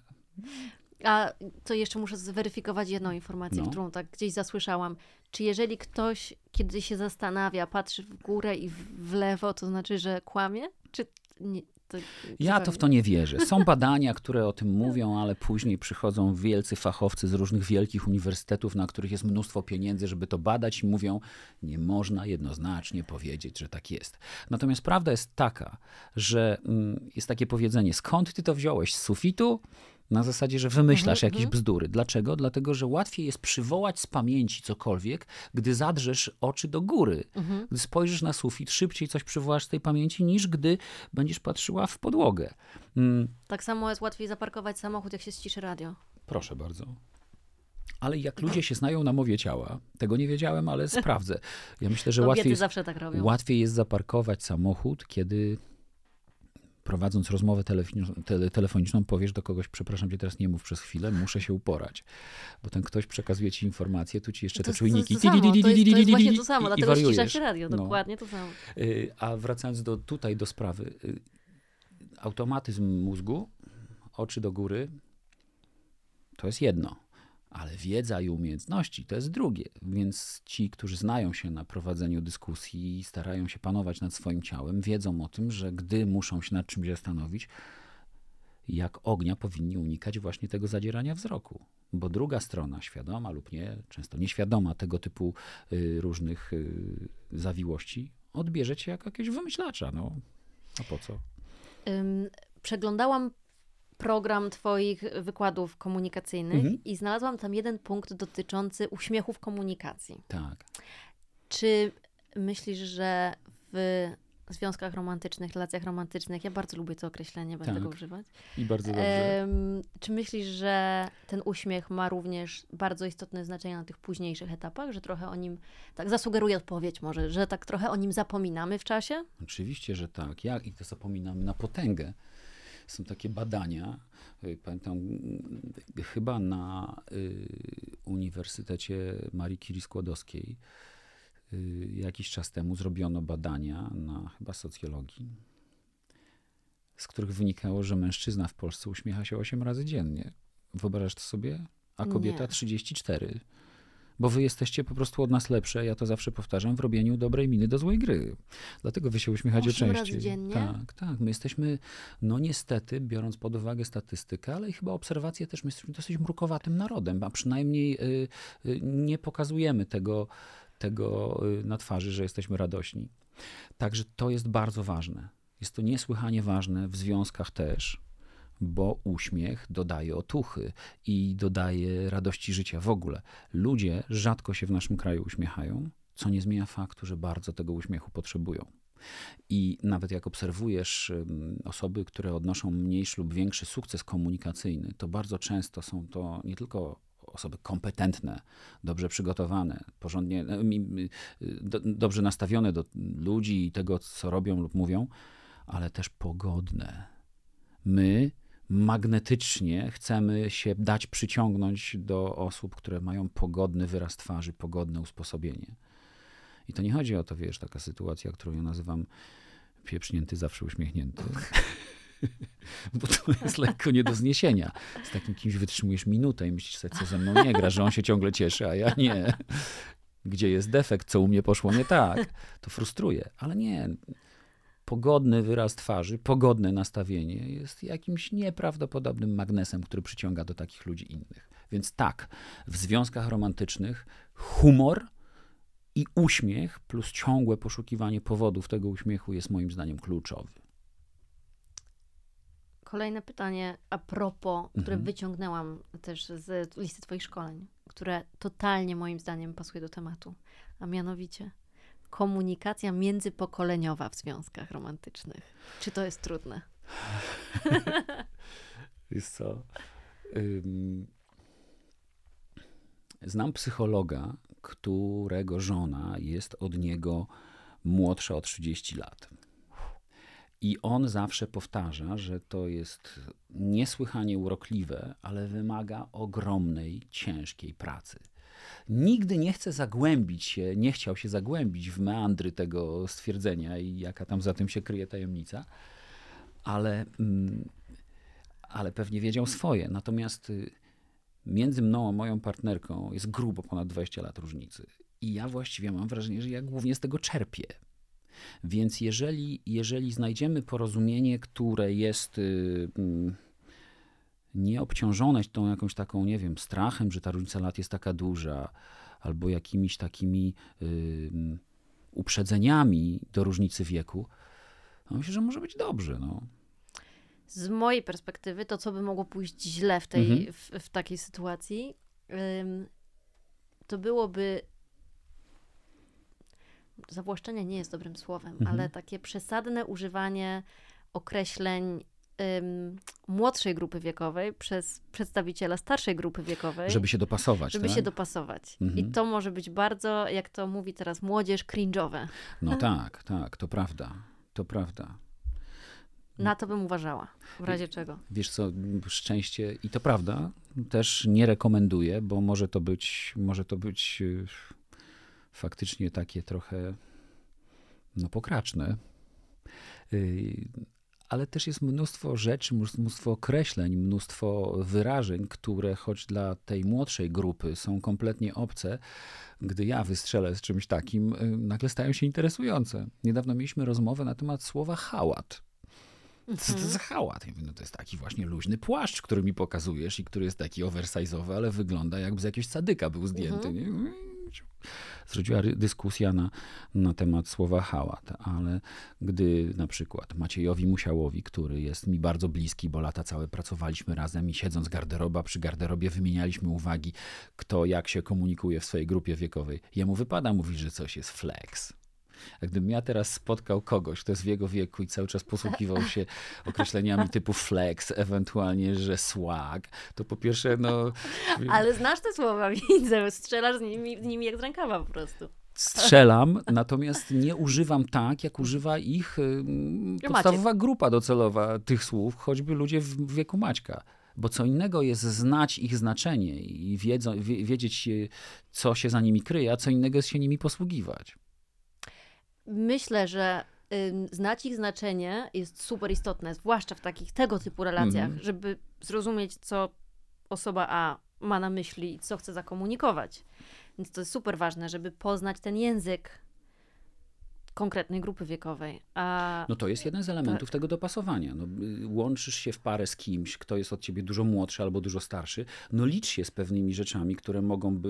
A to jeszcze muszę zweryfikować jedną informację, no. którą tak gdzieś zasłyszałam. Czy jeżeli ktoś, kiedy się zastanawia, patrzy w górę i w lewo, to znaczy, że kłamie? Czy nie? To, ja to w to nie wierzę. Są badania, które o tym mówią, ale później przychodzą wielcy fachowcy z różnych wielkich uniwersytetów, na których jest mnóstwo pieniędzy, żeby to badać i mówią, nie można jednoznacznie powiedzieć, że tak jest. Natomiast prawda jest taka, że mm, jest takie powiedzenie, skąd ty to wziąłeś? Z sufitu? Na zasadzie, że wymyślasz mhm, jakieś mhm. bzdury. Dlaczego? Dlatego, że łatwiej jest przywołać z pamięci cokolwiek, gdy zadrzesz oczy do góry. Mhm. Gdy spojrzysz na sufit, szybciej coś przywołasz z tej pamięci, niż gdy będziesz patrzyła w podłogę. Mm. Tak samo jest łatwiej zaparkować samochód, jak się ściszy radio. Proszę bardzo. Ale jak ludzie się znają na mowie ciała, tego nie wiedziałem, ale sprawdzę. Ja myślę, że łatwiej, tak łatwiej jest zaparkować samochód, kiedy prowadząc rozmowę telefoniczną, powiesz do kogoś, przepraszam cię, teraz nie mów przez chwilę, muszę się uporać. Bo ten ktoś przekazuje ci informacje, tu ci jeszcze te czujniki. To, jest właśnie to samo, dlatego ścisza się radio, dokładnie to samo. A wracając do, tutaj do sprawy, y, automatyzm mózgu, oczy do góry, to jest jedno. Ale wiedza i umiejętności to jest drugie. Więc ci, którzy znają się na prowadzeniu dyskusji i starają się panować nad swoim ciałem, wiedzą o tym, że gdy muszą się nad czymś zastanowić, jak ognia powinni unikać właśnie tego zadzierania wzroku. Bo druga strona, świadoma lub nie, często nieświadoma tego typu y, różnych y, zawiłości, odbierze cię jako jakiegoś wymyślacza. No, a po co? Przeglądałam program Twoich wykładów komunikacyjnych Mhm. i znalazłam tam jeden punkt dotyczący uśmiechu w komunikacji. Tak. Czy myślisz, że w związkach romantycznych, relacjach romantycznych, ja bardzo lubię to określenie, będę Tak. go używać. I bardzo dobrze. Em, czy myślisz, że ten uśmiech ma również bardzo istotne znaczenie na tych późniejszych etapach, że trochę o nim, tak zasugeruję odpowiedź może, że tak trochę o nim zapominamy w czasie? Oczywiście, że tak. Jak i to zapominamy na potęgę. Są takie badania, y, pamiętam, y, chyba na y, Uniwersytecie Marii Curie Skłodowskiej jakiś czas temu zrobiono badania na chyba socjologii, z których wynikało, że mężczyzna w Polsce uśmiecha się 8 razy dziennie. Wyobrażasz to sobie? A kobieta Nie. 34. Bo wy jesteście po prostu od nas lepsze, ja to zawsze powtarzam, w robieniu dobrej miny do złej gry. Dlatego wy się uśmiechacie Osiem razy częściej. dziennie? Tak, tak. My jesteśmy, no niestety, biorąc pod uwagę statystykę, ale i chyba obserwacje też, my jesteśmy dosyć mrukowatym narodem, a przynajmniej y, y, nie pokazujemy tego, tego y, na twarzy, że jesteśmy radośni. Także to jest bardzo ważne. Jest to niesłychanie ważne w związkach też, bo uśmiech dodaje otuchy i dodaje radości życia w ogóle. Ludzie rzadko się w naszym kraju uśmiechają, co nie zmienia faktu, że bardzo tego uśmiechu potrzebują. I nawet jak obserwujesz osoby, które odnoszą mniejszy lub większy sukces komunikacyjny, to bardzo często są to nie tylko osoby kompetentne, dobrze przygotowane, porządnie, dobrze nastawione do ludzi i tego, co robią lub mówią, ale też pogodne. My magnetycznie chcemy się dać przyciągnąć do osób, które mają pogodny wyraz twarzy, pogodne usposobienie. I to nie chodzi o to, wiesz, taka sytuacja, którą ja nazywam pieprznięty, zawsze uśmiechnięty. Bo to jest lekko nie do zniesienia. Z takim kimś wytrzymujesz minutę i myślisz sobie, co ze mną nie gra, że on się ciągle cieszy, a ja nie. Gdzie jest defekt, co u mnie poszło nie tak. To frustruje, ale nie. Pogodny wyraz twarzy, pogodne nastawienie jest jakimś nieprawdopodobnym magnesem, który przyciąga do takich ludzi innych. Więc tak, w związkach romantycznych humor i uśmiech plus ciągłe poszukiwanie powodów tego uśmiechu jest moim zdaniem kluczowy. Kolejne pytanie a propos, które Mhm. wyciągnęłam też z listy Twoich szkoleń, które totalnie moim zdaniem pasuje do tematu, a mianowicie komunikacja międzypokoleniowa w związkach romantycznych. Czy to jest trudne? Jest co? Znam psychologa, którego żona jest od niego młodsza o 30 lat. I on zawsze powtarza, że to jest niesłychanie urokliwe, ale wymaga ogromnej, ciężkiej pracy. Nigdy nie chce zagłębić się, nie chciał się zagłębić w meandry tego stwierdzenia i jaka tam za tym się kryje tajemnica, ale, mm, ale pewnie wiedział swoje. Natomiast y, między mną a moją partnerką jest grubo ponad 20 lat różnicy. I ja właściwie mam wrażenie, że ja głównie z tego czerpię. Więc jeżeli, jeżeli znajdziemy porozumienie, które jest y, mm, nieobciążone tą jakąś taką, nie wiem, strachem, że ta różnica lat jest taka duża, albo jakimiś takimi y, uprzedzeniami do różnicy wieku, no myślę, że może być dobrze. No. Z mojej perspektywy, to co by mogło pójść źle w, tej, Mhm. w, w takiej sytuacji, ym, to byłoby. Zawłaszczenie nie jest dobrym słowem, Mhm. ale takie przesadne używanie określeń ym, młodszej grupy wiekowej przez przedstawiciela starszej grupy wiekowej, Żeby się dopasować. żeby tak? się dopasować. I Mhm. to może być bardzo, jak to mówi teraz młodzież, cringe'owe. No tak, tak, to prawda. To prawda. Na to bym uważała. W razie czego. Wiesz co, szczęście, i to prawda, też nie rekomenduję, bo może to być, może to być y, faktycznie takie trochę no, pokraczne. Ale też jest mnóstwo rzeczy, mnóstwo określeń, mnóstwo wyrażeń, które choć dla tej młodszej grupy są kompletnie obce, gdy ja wystrzelę z czymś takim, y, nagle stają się interesujące. Niedawno mieliśmy rozmowę na temat słowa hałat. Co to Mhm. za hałat? Ja mówię, no to jest taki właśnie luźny płaszcz, który mi pokazujesz i który jest taki oversize'owy, ale wygląda jakby z jakiegoś sadyka był zdjęty. Mhm. Nie? Zrodziła dyskusja na, na temat słowa hałat, ale gdy na przykład Maciejowi Musiałowi, który jest mi bardzo bliski, bo lata całe pracowaliśmy razem i siedząc garderoba przy garderobie wymienialiśmy uwagi, kto jak się komunikuje w swojej grupie wiekowej. Jemu wypada mówić, że coś jest flex. A gdybym ja teraz spotkał kogoś, kto jest w jego wieku i cały czas posługiwał się określeniami typu flex, ewentualnie, że swag, to po pierwsze, no, Ale znasz te słowa, widzę. Strzelasz z nimi, z nimi jak z rękawa po prostu. strzelam, natomiast nie używam tak, jak używa ich ym, Maciek. podstawowa grupa docelowa tych słów, choćby ludzie w wieku Maćka. Bo co innego jest znać ich znaczenie i wiedzą, wie, wiedzieć, y, co się za nimi kryje, a co innego jest się nimi posługiwać. Myślę, że znać ich znaczenie jest super istotne, zwłaszcza w takich tego typu relacjach, Mhm. żeby zrozumieć, co osoba A ma na myśli i co chce zakomunikować. Więc to jest super ważne, żeby poznać ten język konkretnej grupy wiekowej. A No to jest jeden z elementów tego dopasowania. No, y, łączysz się w parę z kimś, kto jest od ciebie dużo młodszy albo dużo starszy, no licz się z pewnymi rzeczami, które mogą by,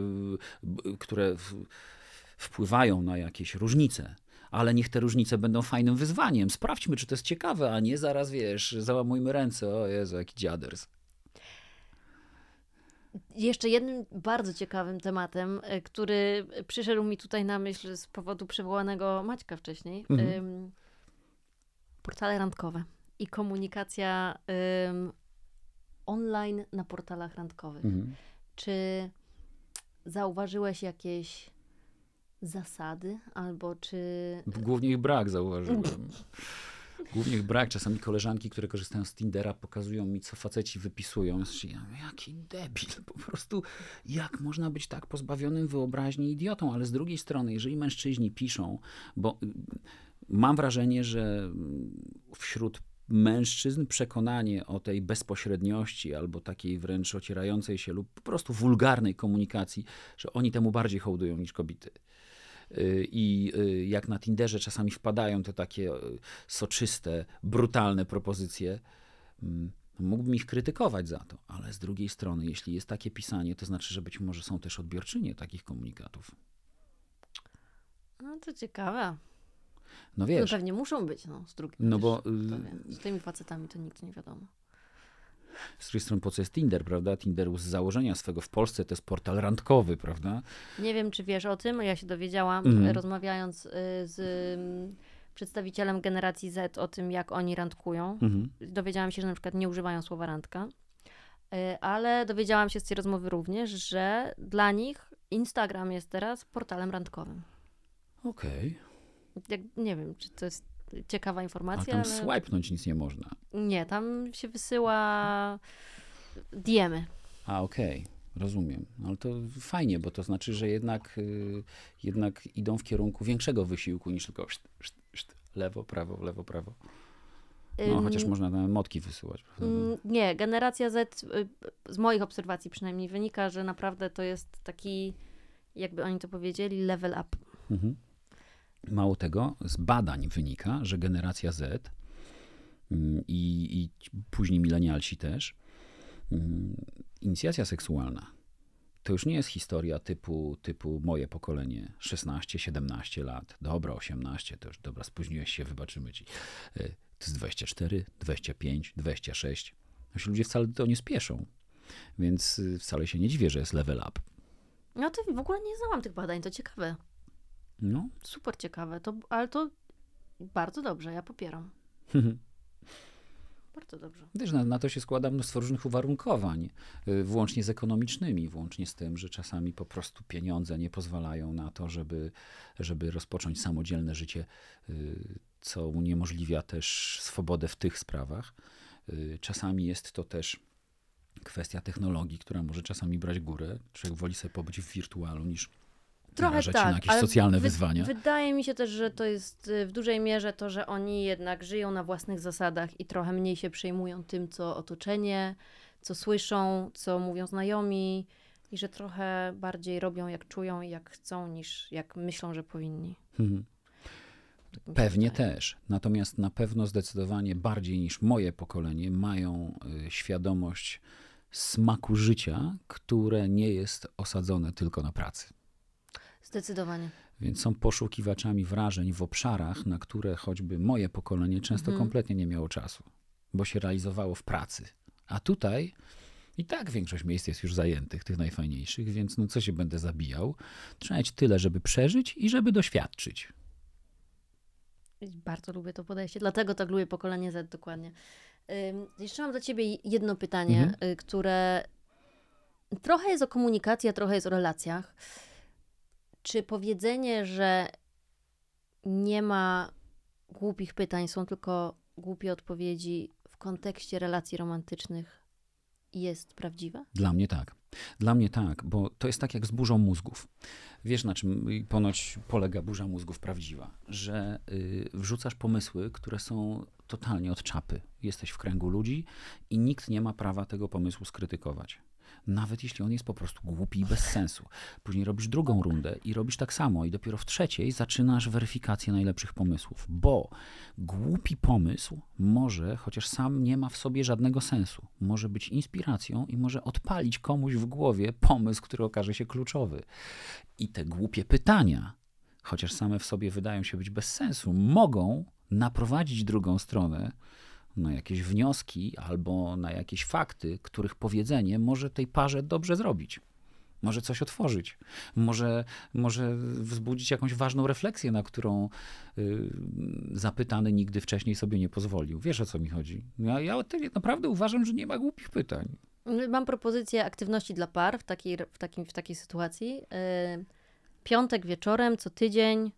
które w, wpływają na jakieś różnice. Ale niech te różnice będą fajnym wyzwaniem. Sprawdźmy, czy to jest ciekawe, a nie zaraz, wiesz, załamujmy ręce. O Jezu, jaki dziaders. Jeszcze jednym bardzo ciekawym tematem, e, który przyszedł mi tutaj na myśl z powodu przywołanego Maćka wcześniej. Mhm. portale randkowe i komunikacja online na portalach randkowych. Mhm. Czy zauważyłeś jakieś zasady, albo czy. Głównie ich brak zauważyłem. Głównie ich brak. Czasami koleżanki, które korzystają z Tindera, pokazują mi, co faceci wypisują. Ja Jaki debil. Po prostu, jak można być tak pozbawionym wyobraźni idiotą? Ale z drugiej strony, jeżeli mężczyźni piszą, bo y, mam wrażenie, że wśród mężczyzn przekonanie o tej bezpośredniości albo takiej wręcz ocierającej się lub po prostu wulgarnej komunikacji, że oni temu bardziej hołdują niż kobiety. Y, I y, jak na Tinderze czasami wpadają te takie y, soczyste, brutalne propozycje, mm, mógłbym ich krytykować za to, ale z drugiej strony, jeśli jest takie pisanie, to znaczy, że być może są też odbiorczynie takich komunikatów. No to ciekawe. No No wiesz, pewnie muszą być, no, z drugiej no bo. Z tymi facetami to nikt nie wiadomo. Z drugiej strony po co jest Tinder, prawda? Tinder z założenia swego w Polsce to jest portal randkowy, prawda? Nie wiem, czy wiesz o tym, ja się dowiedziałam, Mhm. e, rozmawiając y, z mm, przedstawicielem generacji Z o tym, jak oni randkują. Mhm. Dowiedziałam się, że na przykład nie używają słowa randka, Y, ale dowiedziałam się z tej rozmowy również, że dla nich Instagram jest teraz portalem randkowym. Okej. Jak, nie wiem, czy to jest ciekawa A informacja, tam ale... swipenąć nic nie można. Nie, tam się wysyła diemy. A, okej, rozumiem. No, Ale to fajnie, bo to znaczy, że jednak, y, jednak idą w kierunku większego wysiłku niż tylko szt, szt, szt, lewo, prawo, lewo, prawo. No, chociaż można na motki wysyłać. Mm, Nie, generacja Z, y, z moich obserwacji przynajmniej wynika, że naprawdę to jest taki, jakby oni to powiedzieli, level up. Mhm. Mało tego, z badań wynika, że generacja Z mm, i, i później milenialsi też, mm, inicjacja seksualna to już nie jest historia typu, typu moje pokolenie 16-17 lat, dobra 18, to już dobra, spóźniłeś się, wybaczymy ci. Y, To jest 24, 25, 26. No się ludzie wcale to nie spieszą, więc y, wcale się nie dziwię, że jest level up. No to w ogóle nie znałam tych badań, to ciekawe. No, Super ciekawe, to, ale to bardzo dobrze, ja popieram. Bardzo dobrze. Wiesz, na, na to się składa mnóstwo różnych uwarunkowań, y, włącznie z ekonomicznymi, włącznie z tym, że czasami po prostu pieniądze nie pozwalają na to, żeby, żeby rozpocząć samodzielne życie, y, co uniemożliwia też swobodę w tych sprawach. Y, Czasami jest to też kwestia technologii, która może czasami brać górę. Człowiek woli sobie pobyć w wirtualu niż Trochę narażać tak, na jakieś socjalne wy- wyzwania. Wydaje mi się też, że to jest y, w dużej mierze to, że oni jednak żyją na własnych zasadach i trochę mniej się przejmują tym, co otoczenie, co słyszą, co mówią znajomi i że trochę bardziej robią jak czują i jak chcą, niż jak myślą, że powinni. Się Pewnie też. Natomiast na pewno zdecydowanie bardziej niż moje pokolenie mają y, świadomość smaku życia, które nie jest osadzone tylko na pracy. Zdecydowanie. Więc są poszukiwaczami wrażeń w obszarach, na które choćby moje pokolenie często Mhm. kompletnie nie miało czasu, bo się realizowało w pracy. A tutaj i tak większość miejsc jest już zajętych, tych najfajniejszych, więc no co się będę zabijał? Trzeba mieć tyle, żeby przeżyć i żeby doświadczyć. Bardzo lubię to podejście, dlatego tak lubię pokolenie Z dokładnie. Ym, jeszcze mam do ciebie jedno pytanie, Mhm. y, które trochę jest o komunikacji, a trochę jest o relacjach. Czy powiedzenie, że nie ma głupich pytań, są tylko głupie odpowiedzi w kontekście relacji romantycznych jest prawdziwe? Dla mnie tak. Dla mnie tak, bo to jest tak jak z burzą mózgów. Wiesz, na czym ponoć polega burza mózgów prawdziwa? Że y, wrzucasz pomysły, które są totalnie od czapy. Jesteś w kręgu ludzi i nikt nie ma prawa tego pomysłu skrytykować. Nawet jeśli on jest po prostu głupi i bez sensu. Później robisz drugą rundę i robisz tak samo, i dopiero w trzeciej zaczynasz weryfikację najlepszych pomysłów, bo głupi pomysł może, chociaż sam nie ma w sobie żadnego sensu, może być inspiracją i może odpalić komuś w głowie pomysł, który okaże się kluczowy. I te głupie pytania, chociaż same w sobie wydają się być bez sensu, mogą naprowadzić drugą stronę na jakieś wnioski albo na jakieś fakty, których powiedzenie może tej parze dobrze zrobić. Może coś otworzyć, może, może wzbudzić jakąś ważną refleksję, na którą y, zapytany nigdy wcześniej sobie nie pozwolił. Wiesz o co mi chodzi? Ja, ja naprawdę uważam, że nie ma głupich pytań. Mam propozycję aktywności dla par w takiej, w takim, w takiej sytuacji. Yy, Piątek wieczorem, co tydzień,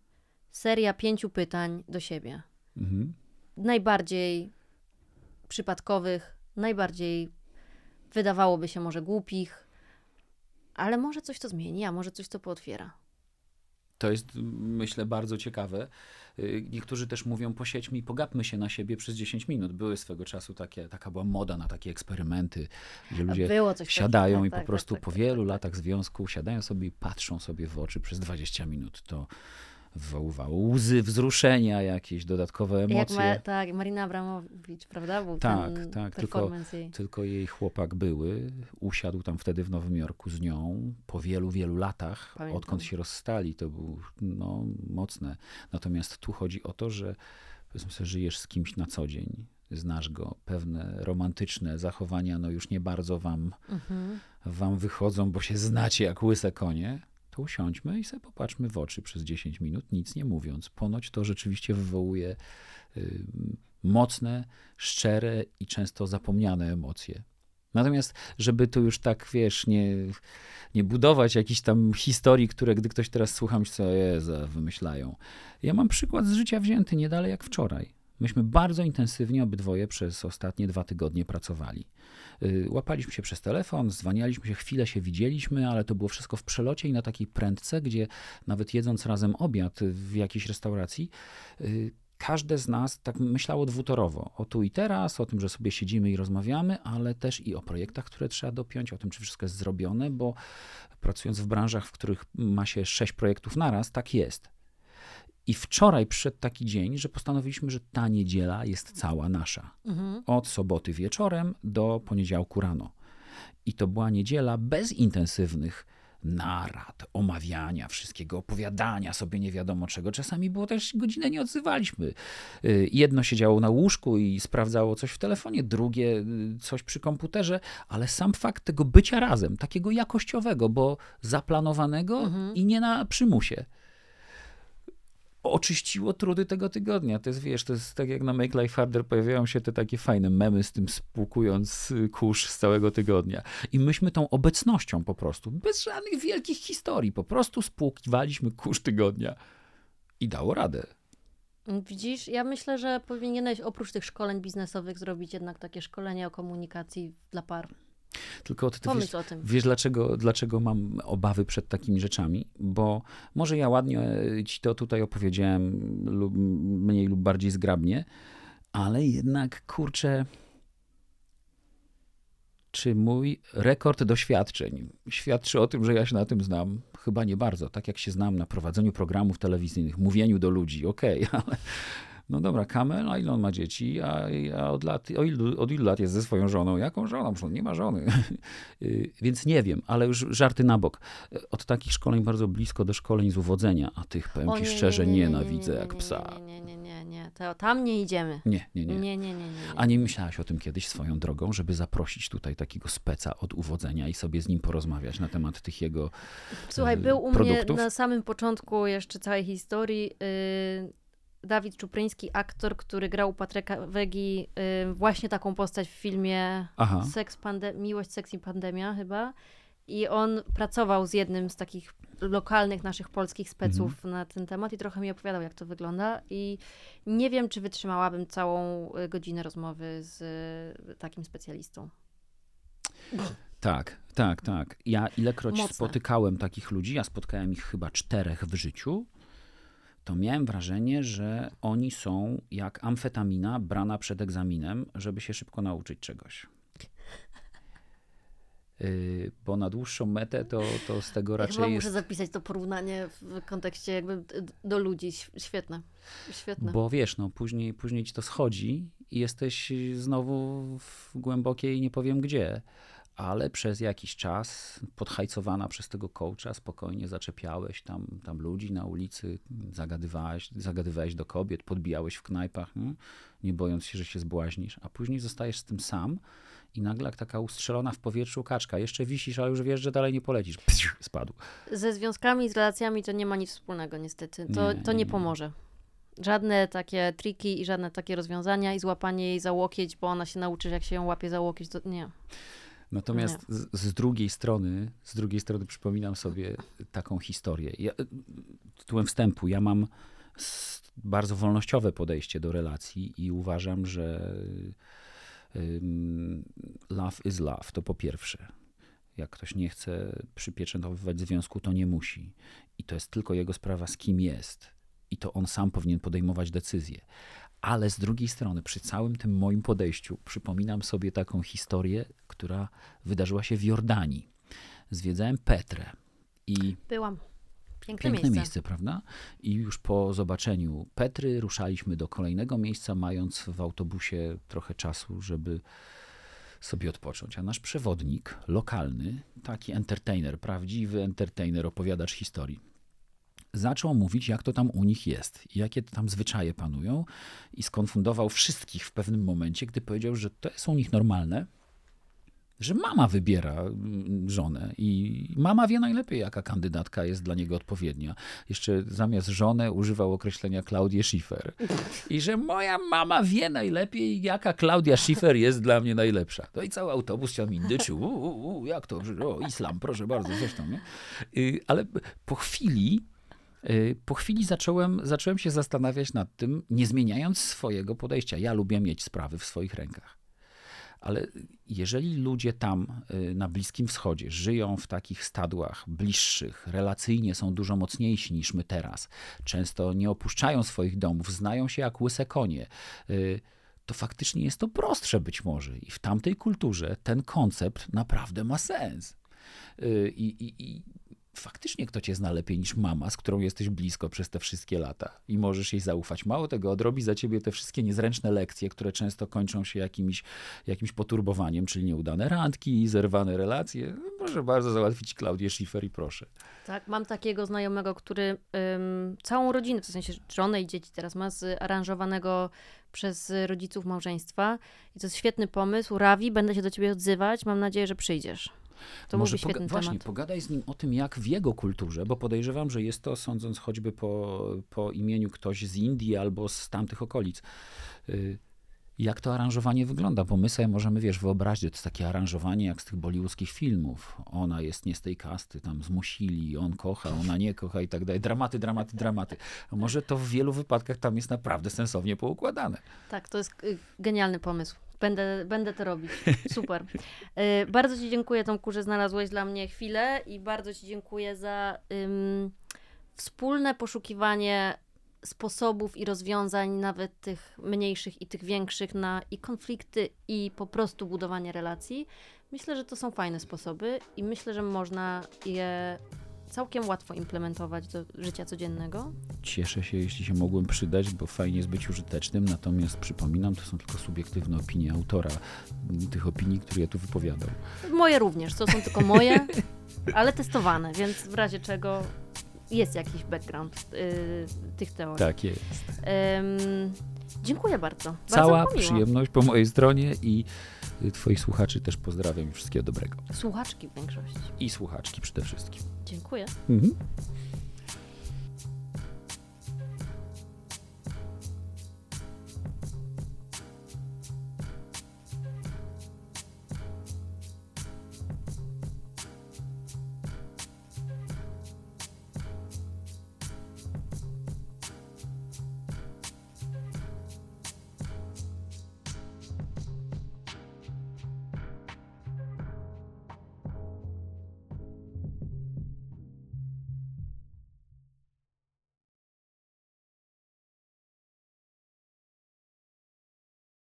seria pięciu pytań do siebie. Mhm. Najbardziej przypadkowych, najbardziej wydawałoby się może głupich, ale może coś to zmieni, a może coś to pootwiera. To jest, myślę, bardzo ciekawe. Y, Niektórzy też mówią, posiedźmy i pogapmy się na siebie przez 10 minut. Były swego czasu takie, taka była moda na takie eksperymenty, gdzie ludzie siadają i tak, po tak, prostu tak, po tak, wielu tak. latach związku siadają sobie i patrzą sobie w oczy przez 20 minut. To wywoływało łzy, wzruszenia, jakieś dodatkowe emocje. ma, tak, Marina Abramowicz, prawda? Był Tak, ten tak, tylko- performance jej. Tylko jej chłopak były, usiadł tam wtedy w Nowym Jorku z nią po wielu, wielu latach, Pamiętam. odkąd się rozstali. To było no, mocne. Natomiast tu chodzi o to, że powiedzmy sobie, żyjesz z kimś na co dzień, znasz go, pewne romantyczne zachowania no już nie bardzo wam, Mhm. wam wychodzą, bo się znacie jak łyse konie. To usiądźmy i sobie popatrzmy w oczy przez 10 minut, nic nie mówiąc. Ponoć to rzeczywiście wywołuje y, mocne, szczere i często zapomniane emocje. Natomiast, żeby tu już tak, wiesz, nie, nie budować jakichś tam historii, które gdy ktoś teraz słucha, myśli, co Jezu, wymyślają. Ja mam przykład z życia wzięty nie dalej jak wczoraj. Myśmy bardzo intensywnie obydwoje przez ostatnie dwa tygodnie pracowali. Y, Łapaliśmy się przez telefon, zwanialiśmy się, chwilę się widzieliśmy, ale to było wszystko w przelocie i na takiej prędce, gdzie nawet jedząc razem obiad w jakiejś restauracji, y, każde z nas tak myślało dwutorowo. O tu i teraz, o tym, że sobie siedzimy i rozmawiamy, ale też i o projektach, które trzeba dopiąć, o tym, czy wszystko jest zrobione, bo pracując w branżach, w których ma się sześć projektów naraz, tak jest. I wczoraj przyszedł taki dzień, że postanowiliśmy, że ta niedziela jest cała nasza Mhm. od soboty wieczorem do poniedziałku rano. I to była niedziela bez intensywnych narad, omawiania wszystkiego, opowiadania sobie nie wiadomo czego. Czasami było też godzinę nie odzywaliśmy. Y, Jedno siedziało na łóżku i sprawdzało coś w telefonie, drugie y, coś przy komputerze, ale sam fakt tego bycia razem, takiego jakościowego, bo zaplanowanego Mhm. i nie na przymusie oczyściło trudy tego tygodnia. To jest, wiesz, to jest tak jak na Make Life Harder pojawiają się te takie fajne memy z tym spłukując y, kurz z całego tygodnia. I myśmy tą obecnością po prostu, bez żadnych wielkich historii, po prostu spłukiwaliśmy kurz tygodnia. I dało radę. Widzisz, ja myślę, że powinieneś oprócz tych szkoleń biznesowych zrobić jednak takie szkolenie o komunikacji dla par. Tylko ty, ty wiesz, wiesz dlaczego, dlaczego mam obawy przed takimi rzeczami? Bo może ja ładnie ci to tutaj opowiedziałem, lub mniej lub bardziej zgrabnie, ale jednak, kurczę, czy mój rekord doświadczeń świadczy o tym, że ja się na tym znam? Chyba nie bardzo. Tak jak się znam na prowadzeniu programów telewizyjnych, mówieniu do ludzi, okej, okay, ale no dobra, Kamel, a ile on ma dzieci? A, a od, lat, ilu, od ilu lat jest ze swoją żoną? Jaką żoną? Przecież on nie ma żony. Y, więc nie wiem, ale już żarty na bok. Od takich szkoleń bardzo blisko do szkoleń z uwodzenia, a tych powiem O ci nie, szczerze nie, nie, nie, nienawidzę nie, jak psa. Nie, nie, nie, nie, nie. To, tam nie idziemy. Nie, nie, nie. Nie, nie, nie. A nie myślałaś o tym kiedyś swoją drogą, żeby zaprosić tutaj takiego speca od uwodzenia i sobie z nim porozmawiać na temat tych jego Słuchaj, y, był u mnie na samym początku jeszcze całej historii y, Dawid Czupryński, aktor, który grał u Patryka Wegi y, właśnie taką postać w filmie Aha. Seks Pande- Miłość, Seks i Pandemia chyba. I on pracował z jednym z takich lokalnych naszych polskich speców Mhm. na ten temat i trochę mi opowiadał, jak to wygląda. I nie wiem, czy wytrzymałabym całą y, godzinę rozmowy z y, takim specjalistą. Tak, tak, tak. Ja ilekroć Mocne. spotykałem takich ludzi, ja spotkałem ich chyba czterech w życiu, to miałem wrażenie, że oni są jak amfetamina brana przed egzaminem, żeby się szybko nauczyć czegoś. Yy, bo na dłuższą metę to, to z tego Ja chyba raczej muszę jest... zapisać to porównanie w kontekście jakby do ludzi. Świetne. Świetne. Bo wiesz, no później, później ci to schodzi i jesteś znowu w głębokiej nie powiem gdzie. Ale przez jakiś czas, podhajcowana przez tego coacha, spokojnie zaczepiałeś tam, tam ludzi na ulicy, zagadywałeś, zagadywałeś do kobiet, podbijałeś w knajpach, hmm? nie bojąc się, że się zbłaźnisz. A później zostajesz z tym sam i nagle jak taka ustrzelona w powietrzu kaczka. Jeszcze wisisz, ale już wiesz, że dalej nie polecisz. Psiu, Spadł. Ze związkami, z relacjami to nie ma nic wspólnego niestety. To Nie, to nie, nie nie. pomoże. Żadne takie triki i żadne takie rozwiązania i złapanie jej za łokieć, bo ona się nauczy, jak się ją łapie za łokieć, to nie. Natomiast z, z drugiej strony, z drugiej strony przypominam sobie taką historię. Ja, tytułem wstępu, ja mam bardzo wolnościowe podejście do relacji i uważam, że love is love, to po pierwsze. Jak ktoś nie chce przypieczętowywać związku, to nie musi. I to jest tylko jego sprawa, z kim jest. I to on sam powinien podejmować decyzje. Ale z drugiej strony, przy całym tym moim podejściu, przypominam sobie taką historię, która wydarzyła się w Jordanii. Zwiedzałem Petrę i Byłam. Piękne, piękne miejsce. miejsce, prawda? I już po zobaczeniu Petry ruszaliśmy do kolejnego miejsca, mając w autobusie trochę czasu, żeby sobie odpocząć. A nasz przewodnik lokalny, taki entertainer, prawdziwy entertainer, opowiadacz historii, zaczął mówić, jak to tam u nich jest, jakie tam zwyczaje panują, i skonfundował wszystkich w pewnym momencie, gdy powiedział, że to jest u nich normalne, że mama wybiera mm, żonę i mama wie najlepiej, jaka kandydatka jest dla niego odpowiednia. Jeszcze zamiast żonę używał określenia Klaudię Schiffer. I że moja mama wie najlepiej, jaka Klaudia Schiffer jest dla mnie najlepsza. No i cały autobus się mindyczył. U, u, jak to? O, islam, proszę bardzo, tam, nie? Y, Ale po chwili Po chwili zacząłem, zacząłem się zastanawiać nad tym, nie zmieniając swojego podejścia. Ja lubię mieć sprawy w swoich rękach. Ale jeżeli ludzie tam y, na Bliskim Wschodzie żyją w takich stadłach bliższych, relacyjnie są dużo mocniejsi niż my teraz, często nie opuszczają swoich domów, znają się jak łyse konie, y, to faktycznie jest to prostsze być może. I w tamtej kulturze ten koncept naprawdę ma sens. Y, I, i, i faktycznie kto cię zna lepiej niż mama, z którą jesteś blisko przez te wszystkie lata i możesz jej zaufać. Mało tego, odrobi za ciebie te wszystkie niezręczne lekcje, które często kończą się jakimś, jakimś poturbowaniem, czyli nieudane randki, zerwane relacje. Proszę bardzo załatwić Klaudię Schiffer i proszę. Tak, mam takiego znajomego, który ym, całą rodzinę, w sensie żonę i dzieci teraz ma zaaranżowanego przez rodziców małżeństwa. I to jest świetny pomysł. Rawi, będę się do ciebie odzywać. Mam nadzieję, że przyjdziesz. To Może poga- właśnie, temat. pogadaj z nim o tym, jak w jego kulturze, bo podejrzewam, że jest to, sądząc choćby po, po imieniu ktoś z Indii albo z tamtych okolic, y, jak to aranżowanie wygląda, bo my sobie możemy, wiesz, wyobrazić, że to jest takie aranżowanie jak z tych bollywoodzkich filmów. Ona jest nie z tej kasty, tam zmusili, on kocha, ona nie kocha i tak dalej. Dramaty, dramaty, dramaty. A może to w wielu wypadkach tam jest naprawdę sensownie poukładane. Tak, to jest y, genialny pomysł. Będę, będę to robić. Super. Y, bardzo Ci dziękuję, Tomku, że znalazłeś dla mnie chwilę i bardzo Ci dziękuję za ym, wspólne poszukiwanie sposobów i rozwiązań, nawet tych mniejszych i tych większych, na i konflikty, i po prostu budowanie relacji. Myślę, że to są fajne sposoby i myślę, że można je całkiem łatwo implementować do życia codziennego. Cieszę się, jeśli się mogłem przydać, bo fajnie jest być użytecznym, natomiast przypominam, to są tylko subiektywne opinie autora tych opinii, które ja tu wypowiadam. Moje również, to są tylko moje, ale testowane, więc w razie czego jest jakiś background y, tych teorii. Tak jest. Ym, dziękuję bardzo. Cała przyjemność po mojej stronie i twoich słuchaczy też pozdrawiam i wszystkiego dobrego. Słuchaczki w większości. I słuchaczki przede wszystkim. Dziękuję. Mhm.